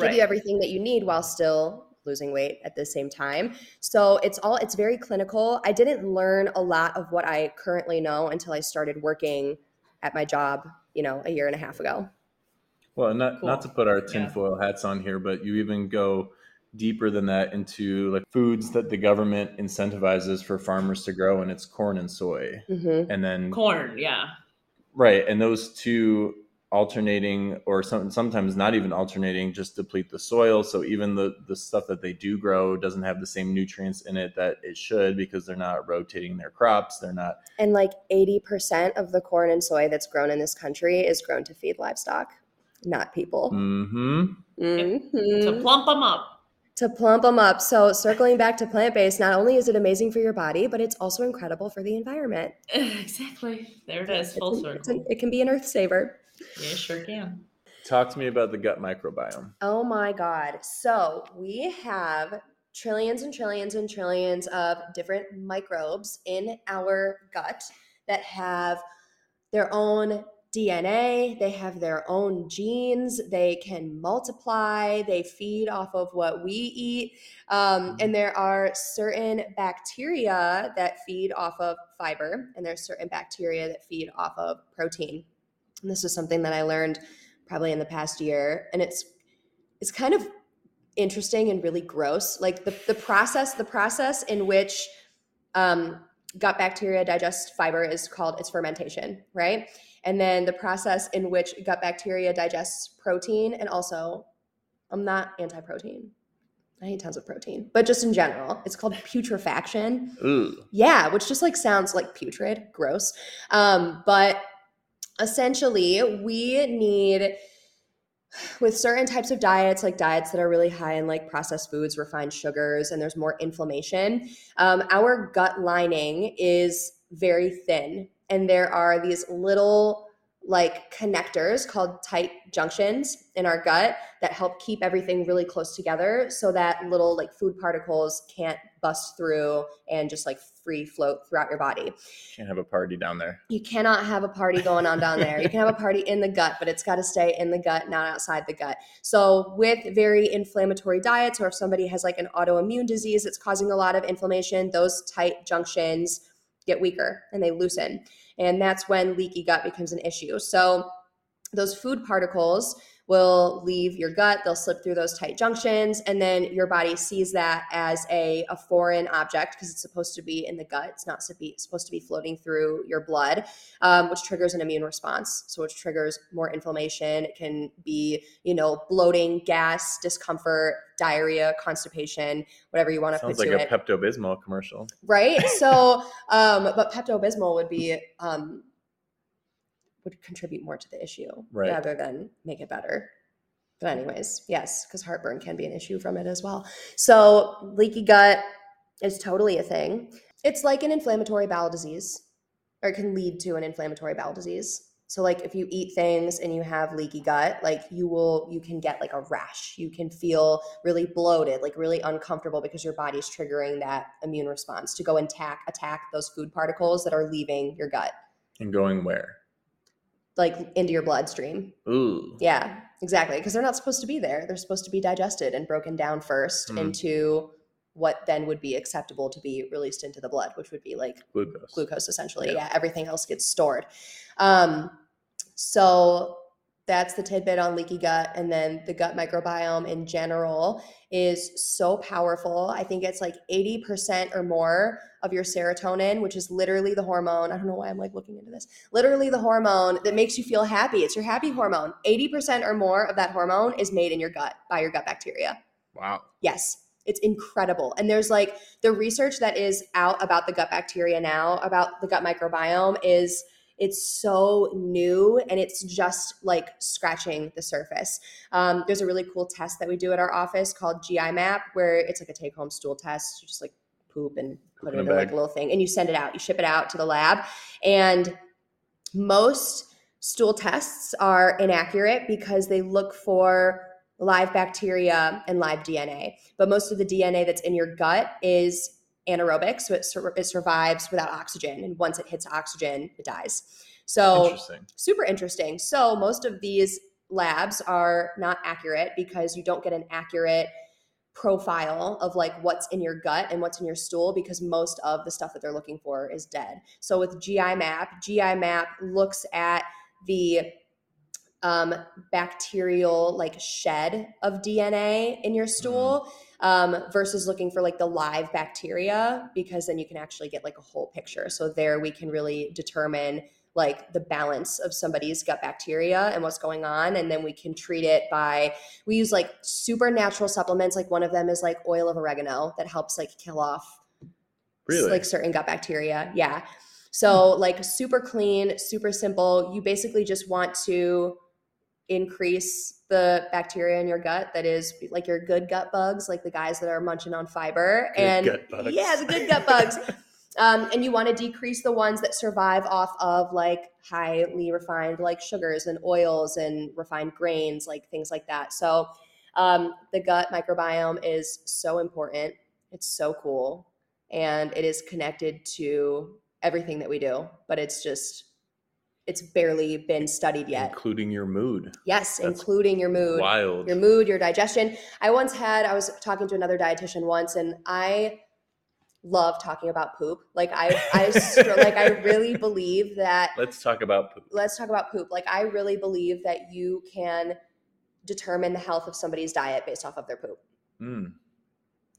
give Right. you everything that you need while still losing weight at the same time. So it's all it's very clinical. I didn't learn a lot of what I currently know until I started working at my job, you know, a year and a half ago. Well, and not not to put our Yeah. tinfoil hats on here, but you even go deeper than that into like foods that the government incentivizes for farmers to grow, and it's corn and soy, hmm and then corn. Yeah, right, and those two alternating or some, sometimes not even alternating just deplete the soil so even the the stuff that they do grow doesn't have the same nutrients in it that it should because they're not rotating their crops they're not And like 80% of the corn and soy that's grown in this country is grown to feed livestock, not people. mm-hmm Mhm. to plump them up. To plump them up. So, circling back to plant based, not only is it amazing for your body, but it's also incredible for the environment. <laughs> Exactly. There it is. Full it's circle. an- it can be an earth saver. Yeah, sure can. talk to me about the gut microbiome Oh my God. So, we have trillions and trillions and trillions of different microbes in our gut that have their own DNA, they have their own genes, they can multiply, they feed off of what we eat. Um, and there are certain bacteria that feed off of fiber, and there's certain bacteria that feed off of protein. And this is something that I learned probably in the past year, and it's it's kind of interesting and really gross. Like the the process, the process in which um, gut bacteria digest fiber is called it's fermentation, right? And then the process in which gut bacteria digests protein, and also, I'm not anti-protein. I eat tons of protein, but just in general, it's called putrefaction. Ooh. Yeah, which just like sounds like putrid, gross. Um, but essentially, we need with certain types of diets, like diets that are really high in like processed foods, refined sugars, and there's more inflammation. Um, our gut lining is very thin, and there are these little like connectors called tight junctions in our gut that help keep everything really close together so that little like food particles can't bust through and just like free float throughout your body. Can't have a party down there. You cannot have a party going on down there. You can have a party in the gut, but it's got to stay in the gut, not outside the gut. So, with very inflammatory diets, or if somebody has like an autoimmune disease that's causing a lot of inflammation, those tight junctions get weaker and they loosen. And that's when leaky gut becomes an issue. So, those food particles will leave your gut they'll slip through those tight junctions and then your body sees that as a, a foreign object because it's supposed to be in the gut it's not supposed to be floating through your blood um, which triggers an immune response so which triggers more inflammation it can be you know bloating gas discomfort diarrhea constipation whatever you want to Sounds put like a it Pepto-Bismol commercial. right so um, but pepto-bismol would be um, would contribute more to the issue Right. rather than make it better. But anyways, yes, because heartburn can be an issue from it as well. So leaky gut is totally a thing. It's like an inflammatory bowel disease, or it can lead to an inflammatory bowel disease. So like if you eat things and you have leaky gut, like you will you can get like a rash. You can feel really bloated, like really uncomfortable because your body's triggering that immune response to go and attack attack those food particles that are leaving your gut And going where? Like into your bloodstream. Ooh. Yeah, exactly. Because they're not supposed to be there. They're supposed to be digested and broken down first Hmm. into what then would be acceptable to be released into the blood, which would be like Glucose. glucose essentially. Yeah. Yeah, everything else gets stored. Um, so that's the tidbit on leaky gut. And then the gut microbiome in general is so powerful. I think it's like 80% or more of your serotonin, which is literally the hormone. I don't know why I'm like looking into this. Literally the hormone that makes you feel happy. It's your happy hormone. 80% or more of that hormone is made in your gut by your gut bacteria. Wow. Yes, it's incredible. And there's like the research that is out about the gut bacteria now, about the gut microbiome is it's so new and it's just like scratching the surface. Um, there's a really cool test that we do at our office called GI Map, where it's like a take home stool test. You just like poop and put in it a in like a little thing and you send it out. You ship it out to the lab. And most stool tests are inaccurate because they look for live bacteria and live DNA. But most of the DNA that's in your gut is anaerobic, so it, sur- it survives without oxygen. And once it hits oxygen, it dies. So Interesting. super interesting. So most of these labs are not accurate because you don't get an accurate profile of like what's in your gut and what's in your stool because most of the stuff that they're looking for is dead. So with GI map, GI map looks at the um, bacterial like shed of DNA in your stool um, versus looking for like the live bacteria because then you can actually get like a whole picture. So there we can really determine like the balance of somebody's gut bacteria and what's going on and then we can treat it by we use like supernatural supplements like one of them is like oil of oregano that helps like kill off Really? like certain gut bacteria. Yeah. So like super clean, super simple. You basically just want to increase the bacteria in your gut that is like your good gut bugs, like the guys that are munching on fiber. Good and gut bugs. yeah, the good gut bugs. <laughs> Um, and you want to decrease the ones that survive off of like highly refined like sugars and oils and refined grains, like things like that. So um, the gut microbiome is so important. It's so cool. And it is connected to everything that we do, but it's just, it's barely been studied yet. Including your mood. Yes, That's including your mood Wild. your mood, your digestion. I once had, I was talking to another dietitian once, and I love talking about poop. Like I, I <laughs> like I really believe that. Let's talk about poop. Let's talk about poop. Like I really believe that you can determine the health of somebody's diet based off of their poop. Mm.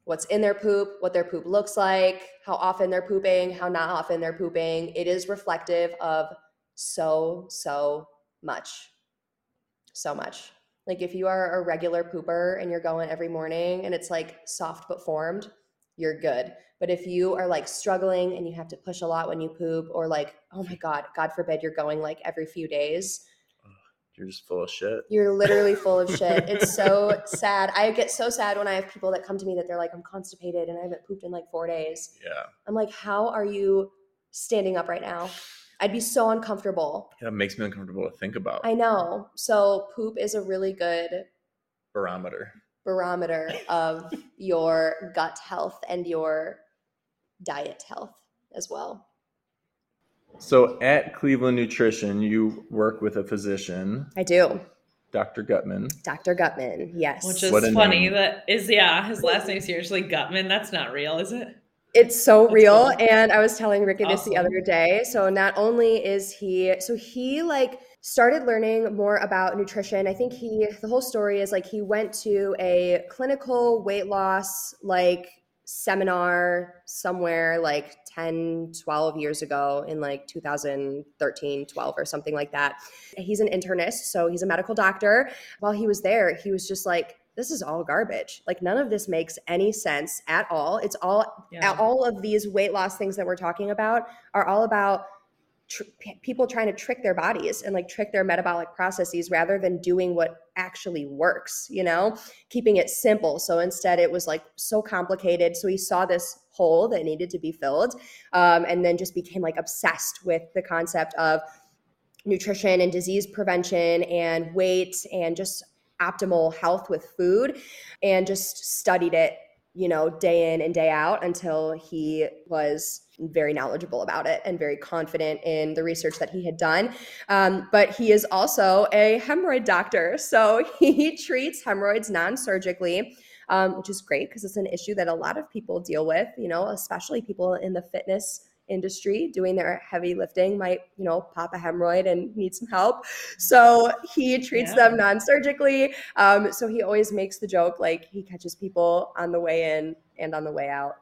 What's in their poop, what their poop looks like, how often they're pooping, how not often they're pooping. It is reflective of so, so much. So much. Like if you are a regular pooper and you're going every morning and it's like soft but formed, you're good. But if you are like struggling and you have to push a lot when you poop, or like, oh my God, God forbid you're going like every few days, You're just full of shit. you're literally full of shit. <laughs> It's so sad. I get so sad when I have people that come to me that they're like, I'm constipated and I haven't pooped in like four days. Yeah. I'm like, how are you standing up right now? I'd be so uncomfortable. Yeah, it makes me uncomfortable to think about. I know. So poop is a really good Barometer. barometer of <laughs> your gut health and your diet health as well. So at Cleveland Nutrition, you work with a physician, I do. Dr. Gutman. Dr. Gutman. Yes. Which is funny. name. That is, yeah, his last name's seriously Gutman. That's not real, is it? It's so real. And I was telling Ricky this the other day. So not only is he, so he like started learning more about nutrition. I think he, the whole story is like he went to a clinical weight loss like seminar somewhere like 10, 12 years ago in like 2013, 12 or something like that. He's an internist, so he's a medical doctor. While he was there, he was just like, this is all garbage. Like none of this makes any sense at all. It's all Yeah. all of these weight loss things that we're talking about are all about tr- people trying to trick their bodies and like trick their metabolic processes rather than doing what actually works you know keeping it simple so instead it was like so complicated so he saw this hole that needed to be filled um, and then just became like obsessed with the concept of nutrition and disease prevention and weight and just optimal health with food and just studied it you know day in and day out until he was very knowledgeable about it and very confident in the research that he had done. Um, but he is also a hemorrhoid doctor so <laughs> he treats hemorrhoids non-surgically um, which is great because it's an issue that a lot of people deal with you know especially people in the fitness industry doing their heavy lifting might you know pop a hemorrhoid and need some help so he treats Yeah. them non-surgically um, so he always makes the joke like he catches people on the way in and on the way out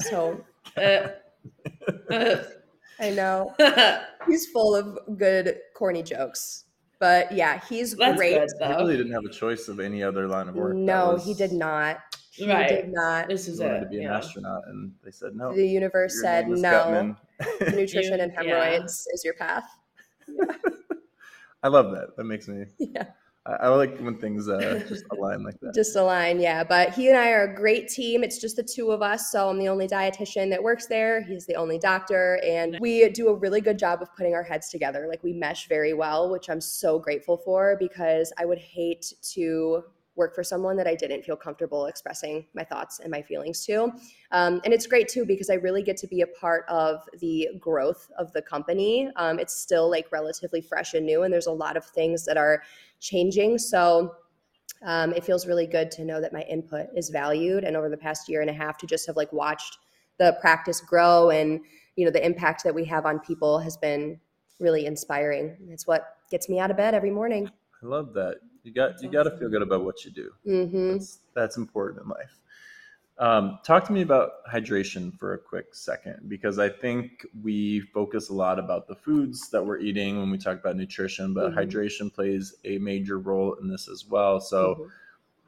so Uh, <laughs> uh, i know <laughs> he's full of good corny jokes but yeah he's great good He though. really didn't have a choice of any other line of work. No was- he did not he Right. did not This He is wanted it. to be an yeah. astronaut, and they said no. the universe your said no <laughs> nutrition You- and yeah. hemorrhoids is your path <laughs> I love that. That makes me. <laughs> yeah I, I like when things uh, just align like that. just align, yeah but he and i are a great team it's just the two of us so i'm the only dietitian that works there he's the only doctor and we do a really good job of putting our heads together like we mesh very well which i'm so grateful for because i would hate to work for someone that i didn't feel comfortable expressing my thoughts and my feelings to. Um, and it's great too because i really get to be a part of the growth of the company. Um, it's still like relatively fresh and new and there's a lot of things that are changing. So um, it feels really good to know that my input is valued. And over the past year and a half to just have like watched the practice grow and you know the impact that we have on people has been really inspiring. It's what gets me out of bed every morning I love that. You got That's you got to feel good about what you do. hmm That's that's important in life. Um, talk to me about hydration for a quick second, because I think we focus a lot about the foods that we're eating when we talk about nutrition, but Mhm. hydration plays a major role in this as well. So, Mhm.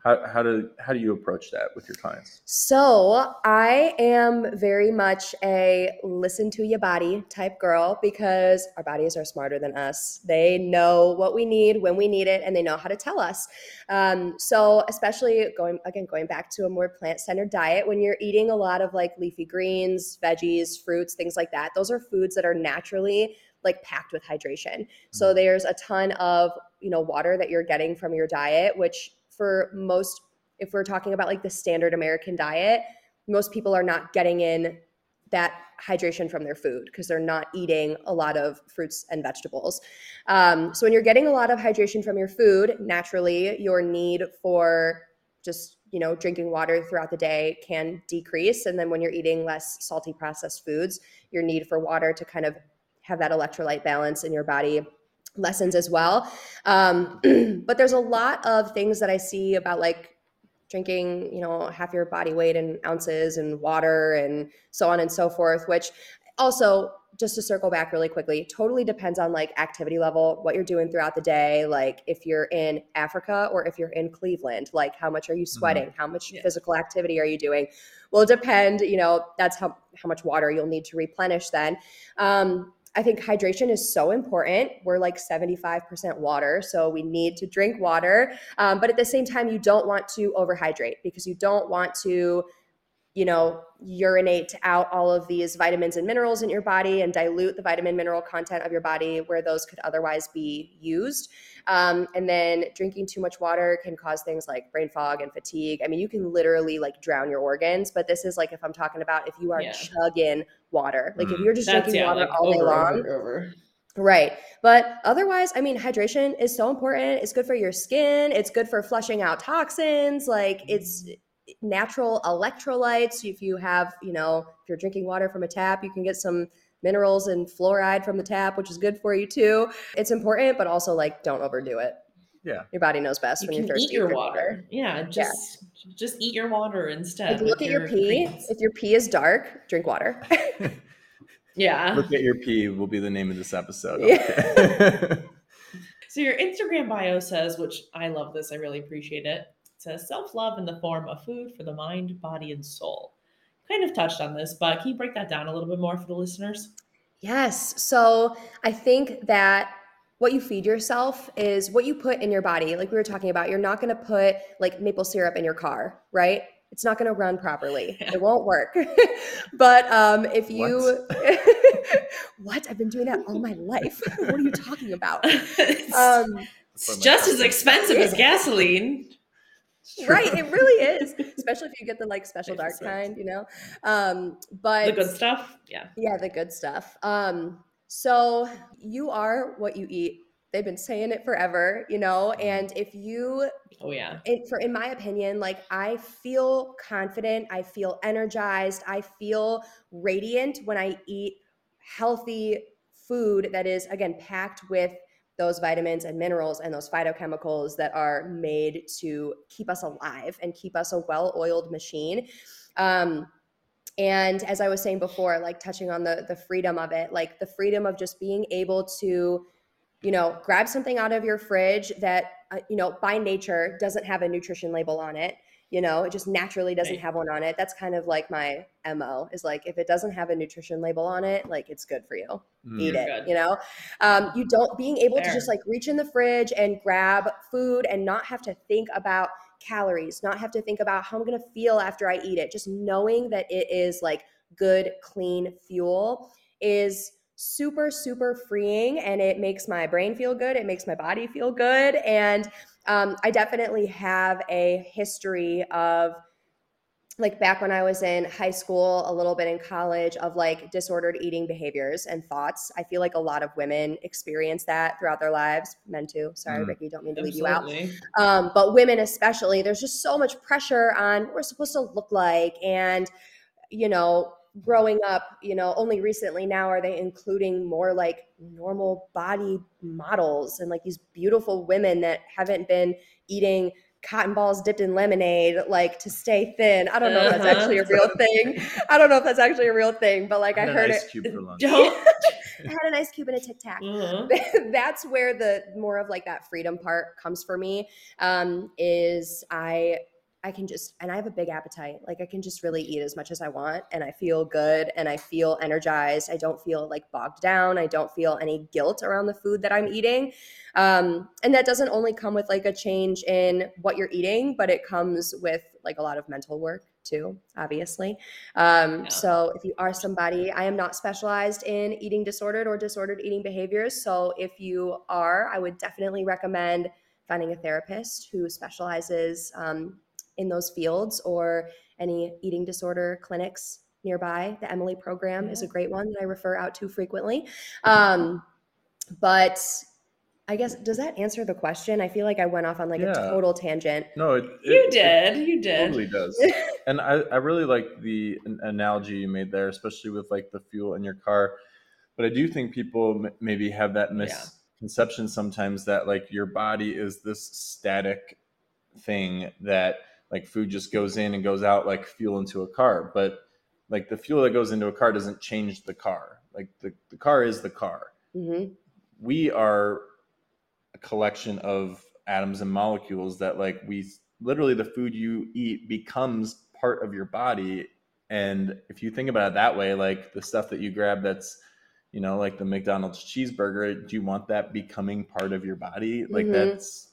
How, how do how do you approach that with your clients? So I am very much a listen to your body type girl because our bodies are smarter than us. They know what we need when we need it, and they know how to tell us. Um, so especially going again, going back to a more plant centered diet, when you're eating a lot of like leafy greens, veggies, fruits, things like that, those are foods that are naturally like packed with hydration. So there's a ton of you know water that you're getting from your diet, which for most if we're talking about like the standard American diet, most people are not getting in that hydration from their food because they're not eating a lot of fruits and vegetables. Um, so when you're getting a lot of hydration from your food, naturally your need for just you know drinking water throughout the day can decrease, and then when you're eating less salty processed foods, your need for water to kind of have that electrolyte balance in your body lessons as well. Um, <clears throat> but there's a lot of things that I see about like drinking, you know, half your body weight in ounces and water and so on and so forth, which also just to circle back really quickly, totally depends on like activity level, what you're doing throughout the day. Like if you're in Africa or if you're in Cleveland, like how much are you sweating? How much Yeah. physical activity are you doing? Will depend, you know, that's how, how much water you'll need to replenish then. Um, I think hydration is so important. We're like 75% water, so we need to drink water. Um, but at the same time, you don't want to overhydrate because you don't want to you know, urinate out all of these vitamins and minerals in your body and dilute the vitamin mineral content of your body where those could otherwise be used. Um, and then drinking too much water can cause things like brain fog and fatigue. I mean, you can literally like drown your organs, but this is like if I'm talking about if you are Yeah. chugging water, like if Mm. you're just That's drinking yeah, water like all day long. over, over. Right. But otherwise, I mean, hydration is so important. It's good for your skin, it's good for flushing out toxins. Like, it's natural electrolytes. If you have, you know, if you're drinking water from a tap, you can get some minerals and fluoride from the tap, which is good for you too. It's important, but also like don't overdo it. Yeah. Your body knows best You when can you're thirsty. eat your drink water. Yeah, just just eat your water instead. Like, look at your pee. greens. If your pee is dark, drink water. <laughs> Yeah. Look at your pee will be the name of this episode. Yeah. Okay. <laughs> So your Instagram bio says, which I love this, I really appreciate it. It says self-love in the form of food for the mind, body, and soul. Kind of touched on this, but can you break that down a little bit more for the listeners? Yes. So I think that what you feed yourself is what you put in your body. Like we were talking about, you're not going to put like maple syrup in your car, right? It's not going to run properly. <laughs> It won't work. <laughs> but um, if you, <laughs> what? I've been doing that all my life. what are you talking about? Um, it's just as expensive as gasoline. Right. It really is, <laughs> especially if you get the like special dark kind, you know? Um, but The good stuff. Yeah. Yeah, the good stuff. Um, so you are what you eat. They've been saying it forever, you know. And if you, Oh yeah. in, for in my opinion, like I feel confident, I feel energized, I feel radiant when I eat healthy food that is again packed with those vitamins and minerals and those phytochemicals that are made to keep us alive and keep us a well-oiled machine. Um, and as I was saying before, like touching on the the freedom of it, like the freedom of just being able to, you know, grab something out of your fridge that uh, you know by nature doesn't have a nutrition label on it. You know, it just naturally doesn't have one on it. That's kind of like my mo. Is like if it doesn't have a nutrition label on it, like it's good for you Mm. eat it Good. you know um, you don't being able to just like reach in the fridge and grab food and not have to think about calories not have to think about how i'm going to feel after i eat it just knowing that it is like good clean fuel is super super freeing and it makes my brain feel good it makes my body feel good and um, i definitely have a history of like back when I was in high school, a little bit in college, of like disordered eating behaviors and thoughts. I feel like a lot of women experience that throughout their lives, men too. Sorry, Mm. Ricky, don't mean to leave you out. Um, but women, especially, there's just so much pressure on what we're supposed to look like. And, you know, growing up, you know, only recently now are they including more like normal body models and like these beautiful women that haven't been eating cotton balls dipped in lemonade like to stay thin. I don't know if that's Uh-huh. actually a real thing. I don't know if that's actually a real thing, but like I, had an heard ice it. cube for lunch. <laughs> Don't. I <laughs> had an ice cube and a tic tac Uh-huh. <laughs> that's where the more of like that freedom part comes for me um is i i can just and i have a big appetite. Like i can just really eat as much as i want and i feel good and i feel energized. I don't feel like bogged down. I don't feel any guilt around the food that i'm eating. Um and that doesn't only come with like a change in what you're eating but it comes with like a lot of mental work too obviously. Um, Yeah. so if you are somebody, I am not specialized in eating disordered or disordered eating behaviors. So if you are, I would definitely recommend finding a therapist who specializes um, in those fields or any eating disorder clinics nearby. The Emily program is a great one that I refer out to frequently. Um, but I guess does that answer the question? I feel like I went off on like a total tangent. No, it, You it- did. You did. totally does. <laughs> and I, I really like the analogy you made there, especially with like the fuel in your car. But I do think people m- maybe have that Yeah. misconception sometimes that like your body is this static thing that like food just goes in and goes out like fuel into a car. But like the fuel that goes into a car doesn't change the car. Like the, the car is the car. hmm we are a collection of atoms and molecules that like we literally the food you eat becomes part of your body and if you think about it that way like the stuff that you grab that's you know like the mcdonald's cheeseburger do you want that becoming part of your body like Mhm. that's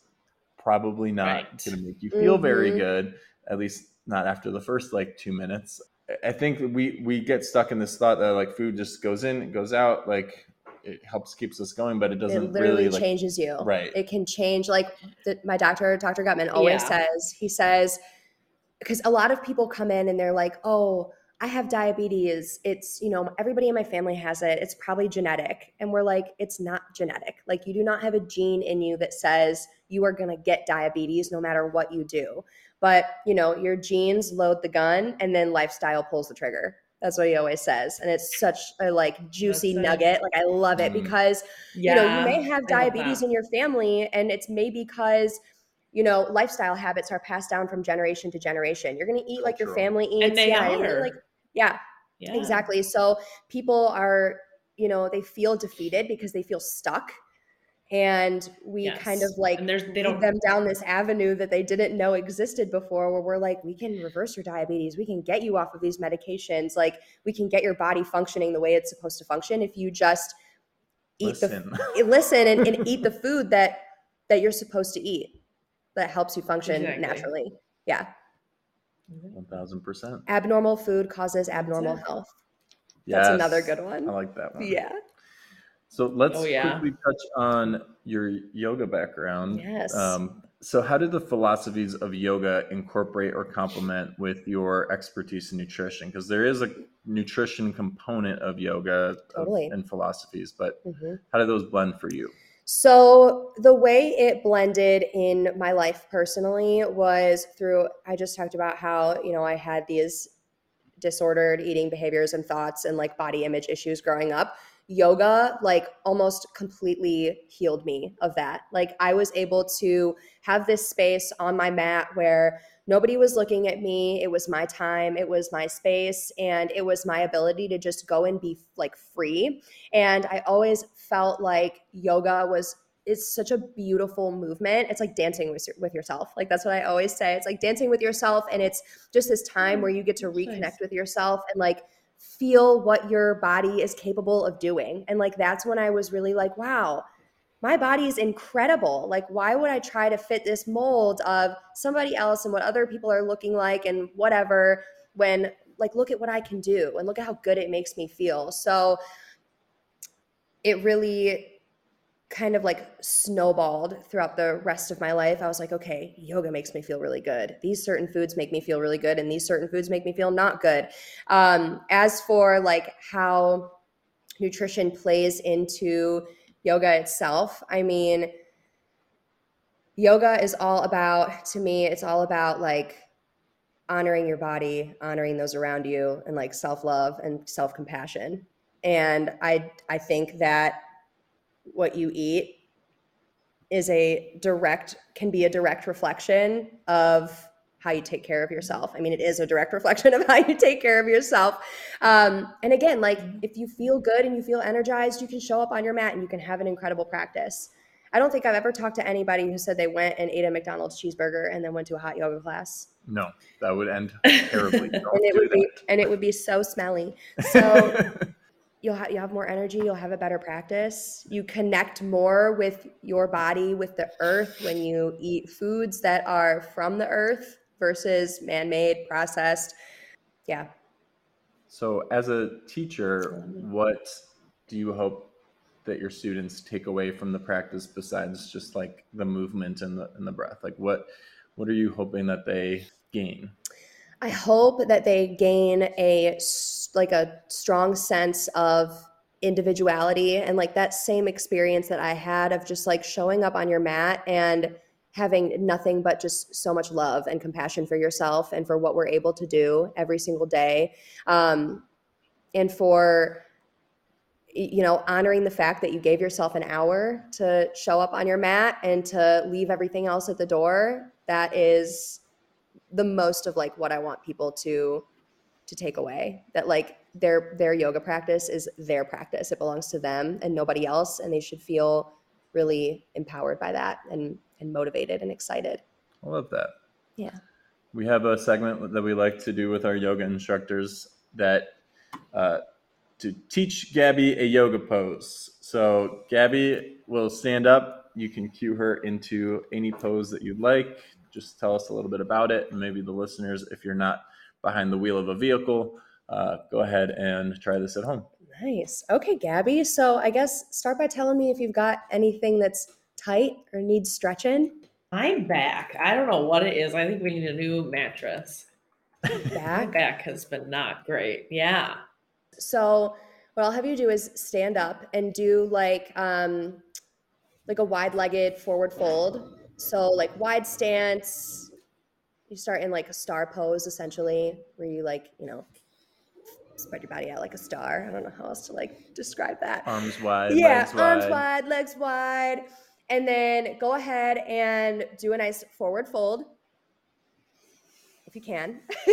probably not Right. going to make you feel very Mhm. good at least not after the first like two minutes I think we we get stuck in this thought that like food just goes in, it goes out, like it helps keeps us going, but it doesn't it literally really like, changes you. right. It can change. Like the, my doctor, Dr. Gutman, always Yeah. says. He says because a lot of people come in and they're like, "Oh, I have diabetes. It's you know everybody in my family has it. It's probably genetic." And we're like, "It's not genetic. Like you do not have a gene in you that says you are going to get diabetes no matter what you do." But you know your genes load the gun, and then lifestyle pulls the trigger. That's what he always says, and it's such a like juicy nugget. Like I love it Mm. because Yeah. you know you may have diabetes in your family and it's maybe because you know lifestyle habits are passed down from generation to generation you're going to eat like your family eats And they yeah are. like yeah, Yeah. exactly so people are you know they feel defeated because they feel stuck and we kind of like they lead don't them down this avenue that they didn't know existed before where we're like we can reverse your diabetes we can get you off of these medications like we can get your body functioning the way it's supposed to function if you just eat the listen. <laughs> Eh, listen and, and eat the <laughs> food that that you're supposed to eat that helps you function Exactly. naturally yeah One thousand percent. abnormal food causes abnormal it. health that's another good one. I like that one. yeah So let's Oh, yeah. quickly touch on your yoga background. Yes. Um, so, how did the philosophies of yoga incorporate or complement with your expertise in nutrition? Because there is a nutrition component of yoga of- and philosophies, but Mhm. how do those blend for you? So the way it blended in my life personally was through I just talked about how, you know, I had these disordered eating behaviors and thoughts and like body image issues growing up. Yoga like almost completely healed me of that. Like I was able to have this space on my mat where nobody was looking at me. It was my time, it was my space, and it was my ability to just go and be like free. And I always felt like yoga was it's such a beautiful movement. It's like dancing with, with yourself. Like that's what I always say. It's like dancing with yourself and it's just this time where you get to reconnect with yourself and like feel what your body is capable of doing. And like that's when I was really like, wow, my body is incredible. Like, why would I try to fit this mold of somebody else and what other people are looking like and whatever when, like, look at what I can do and look at how good it makes me feel. So it really kind of like snowballed throughout the rest of my life. I was like, okay, yoga makes me feel really good. These certain foods make me feel really good, and these certain foods make me feel not good. Um, as for like how nutrition plays into yoga itself, I mean, yoga is all about, to me, it's all about like honoring your body, honoring those around you, and like self love and self compassion. And I, I think that what you eat is a direct can be a direct reflection of how you take care of yourself. I mean, it is a direct <laughs> reflection of how you take care of yourself. Um, and again, like if you feel good and you feel energized, you can show up on your mat and you can have an incredible practice. I don't think I've ever talked to anybody who said they went and ate a McDonald's cheeseburger and then went to a hot yoga class. No, that would end <laughs> terribly. And it would be and it would be so smelly. So. <laughs> you'll have you have more energy you'll have a better practice you connect more with your body with the earth when you eat foods that are from the earth versus man-made processed yeah So, as a teacher, what do you hope that your students take away from the practice besides just like the movement and the and the breath? Like, what what are you hoping that they gain? i hope that they gain a like a strong sense of individuality and like that same experience that i had of just like showing up on your mat and having nothing but just so much love and compassion for yourself and for what we're able to do every single day. Um, and for you know honoring the fact that you gave yourself an hour to show up on your mat and to leave everything else at the door that is the most of like what i want people to to take away that like their their yoga practice is their practice it belongs to them and nobody else and they should feel really empowered by that and and motivated and excited I love that. yeah We have a segment that we like to do with our yoga instructors that uh, to teach Gabby a yoga pose. So Gabby will stand up. You can cue her into any pose that you'd like. Just tell us a little bit about it, and maybe the listeners, if you're not behind the wheel of a vehicle, uh, go ahead and try this at home. Nice. Okay, Gabby. So I guess start by telling me if you've got anything that's tight or needs stretching. My back. I don't know what it is. I think we need a new mattress. <laughs> My Back. back has been not great. Yeah. So what I'll have you do is stand up and do like um like a wide-legged forward fold. So like wide stance. You start in like a star pose essentially, where you like, you know, spread your body out like a star. I don't know how else to like describe that. Arms wide, yeah, legs arms wide. wide, legs wide. And then go ahead and do a nice forward fold if you can. <laughs>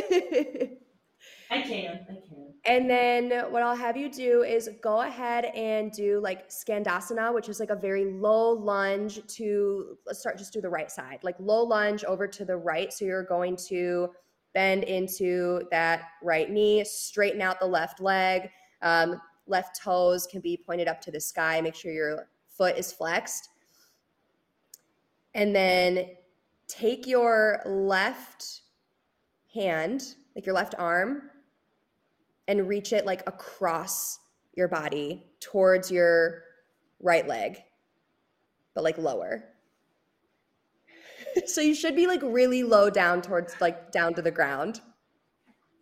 I can. I can. And then what I'll have you do is go ahead and do like Skandasana, which is like a very low lunge to let's start just do the right side. Like low lunge over to the right. So you're going to bend into that right knee, straighten out the left leg. Um, left toes can be pointed up to the sky. Make sure your foot is flexed. And then take your left hand, like your left arm, and reach it like across your body towards your right leg, but like lower. <laughs> so you should be like really low down towards like down to the ground.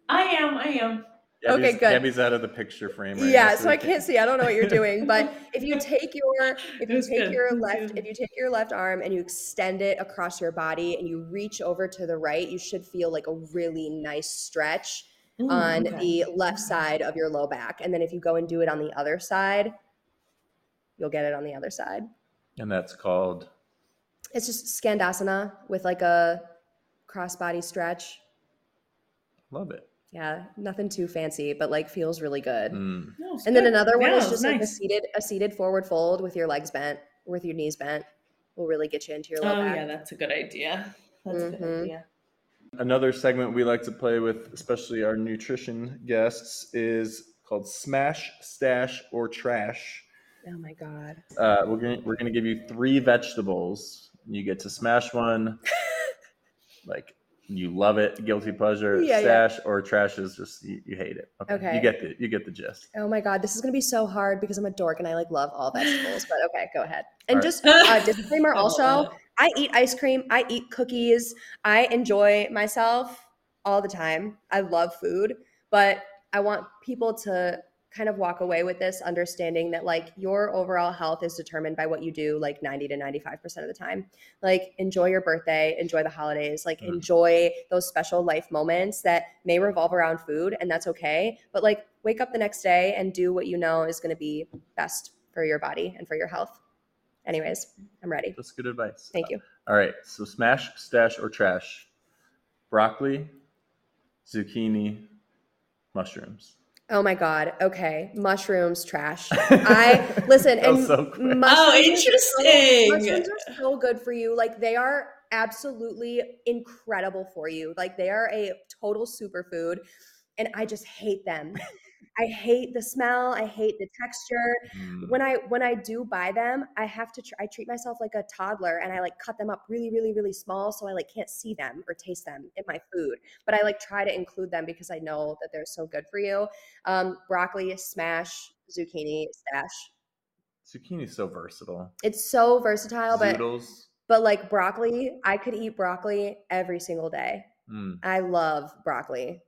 I am. I am. Okay, good. Gabby's out of the picture frame. Right yeah, now, so we I can't see. I don't know what you're doing, but if you <laughs> take your if you take good. your left if you take your left arm and you extend it across your body and you reach over to the right, you should feel like a really nice stretch Ooh, on okay. the left side of your low back. And then if you go and do it on the other side, you'll get it on the other side. And that's called It's just Skandasana with like a cross body stretch. love it. Yeah, nothing too fancy, but like feels really good. Mm. No, it's And then another one Yeah, is it was just like a seated a seated forward fold with your legs bent, with your knees bent. Will really get you into your low Oh back. yeah, that's a good idea. That's a Mhm. good idea. Another segment we like to play with, especially our nutrition guests, is called Smash, Stash, or Trash. Oh my god. Uh, we're gonna we're gonna give you three vegetables. You get to smash one, <laughs> like you love it, guilty pleasure. Yeah, yeah. stash or trash is just you, you hate it. Okay. you get the you get the gist. Oh my god, this is gonna be so hard because I'm a dork and I like love all vegetables. But okay, go ahead. And All right. just uh, disclaimer <laughs> also. I eat ice cream. I eat cookies. I enjoy myself all the time. I love food, but I want people to kind of walk away with this understanding that like your overall health is determined by what you do like 90 to 95% of the time. Like enjoy your birthday, enjoy the holidays, like Mhm. enjoy those special life moments that may revolve around food and that's okay. But like wake up the next day and do what you know is going to be best for your body and for your health. Anyways, I'm ready. That's good advice. Thank you. All right, so smash, stash, or trash. Broccoli, zucchini, mushrooms. Oh my god. Okay. Mushrooms trash. <laughs> I listen and so mushrooms Oh, are so- interesting. mushrooms are so good for you. Like they are absolutely incredible for you. Like they are a total superfood and I just hate them. <laughs> I hate the smell, I hate the texture. Mm. When I when I do buy them, I have to tr- I treat myself like a toddler and I like cut them up really really really small so I like can't see them or taste them in my food. But I like try to include them because I know that they're so good for you. Um, broccoli, smash, zucchini, stash. Zucchini's so versatile. It's so versatile, but but like broccoli, I could eat broccoli every single day. Mm, I love broccoli.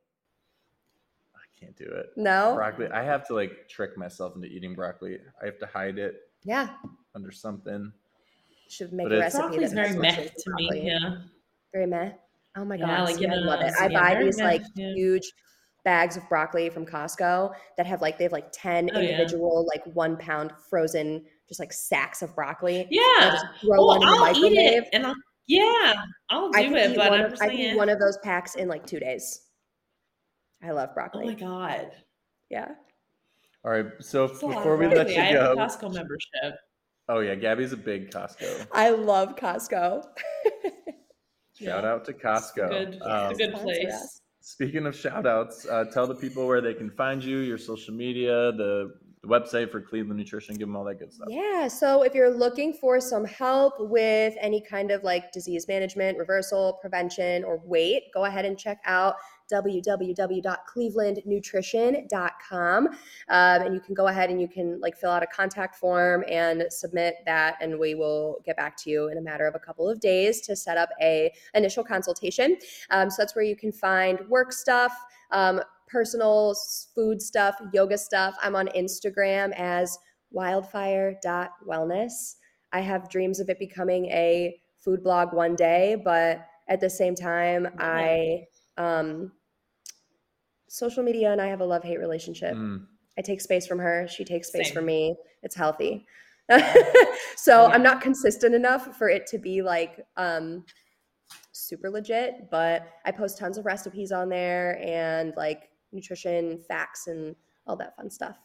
I can't do it. No? Broccoli. I have to like trick myself into eating broccoli. I have to hide it Yeah. under something. Should make But a it's- recipe. Broccoli's that very has meh mushrooms and to me. Yeah. Very meh. Oh my Yeah, god, like, see, you I love it. know, I buy these meh, like yeah. huge bags of broccoli from Costco that have like they have like ten Oh, yeah. individual like one pound frozen just like sacks of broccoli. And I Yeah. just throw Oh, one in I'll eat microwave. it, and I'll, yeah, I'll do I it. eat But one. I'm just I can eat one of those packs in like two days. I love broccoli. oh my god, yeah. All right. So It's a lot of before we let you I have a go, Costco membership. oh yeah, Gabby's a big Costco. I love Costco. Shout Yeah. out to Costco. Good, it's Um, a good place. Speaking of shout outs, uh, tell the people where they can find you, your social media, the, the website for Cleveland Nutrition, give them all that good stuff. Yeah. So if you're looking for some help with any kind of like disease management, reversal, prevention, or weight, go ahead and check out www.clevelandnutrition.com. Um, and you can go ahead and you can like fill out a contact form and submit that, and we will get back to you in a matter of a couple of days to set up a initial consultation. Um, so that's where you can find work stuff. Um, personal food stuff, yoga stuff. I'm on Instagram as wildfire.wellness. I have dreams of it becoming a food blog one day, but at the same time, I um, social media and I have a love hate relationship. Mm. I take space from her, she takes space Same. from me. It's healthy. <laughs> so yeah. I'm not consistent enough for it to be like um, super legit, but I post tons of recipes on there and like nutrition facts and all that fun stuff.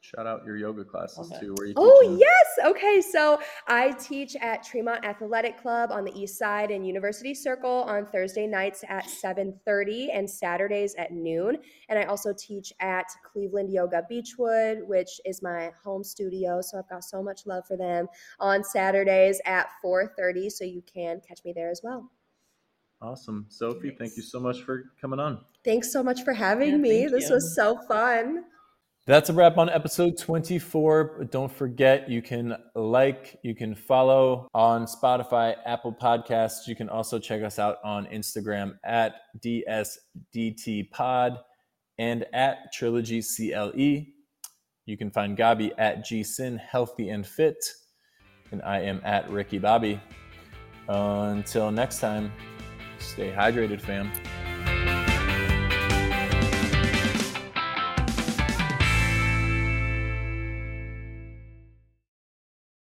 Shout out your yoga classes okay. too. Where you oh teaching? yes, okay. So I teach at Tremont Athletic Club on the East Side and University Circle on Thursday nights at 7:30 and Saturdays at noon. And I also teach at Cleveland Yoga Beachwood, which is my home studio. So I've got so much love for them on Saturdays at 4:30. So you can catch me there as well. Awesome, Sophie. Thank you so much for coming on. Thanks so much for having yeah, me. This you. was so fun. That's a wrap on episode 24. Don't forget, you can like, you can follow on Spotify, Apple Podcasts. You can also check us out on Instagram at DSDTPod and at Trilogy CLE. You can find Gabby at GSIN Healthy and Fit. And I am at Ricky Bobby. Until next time, stay hydrated, fam.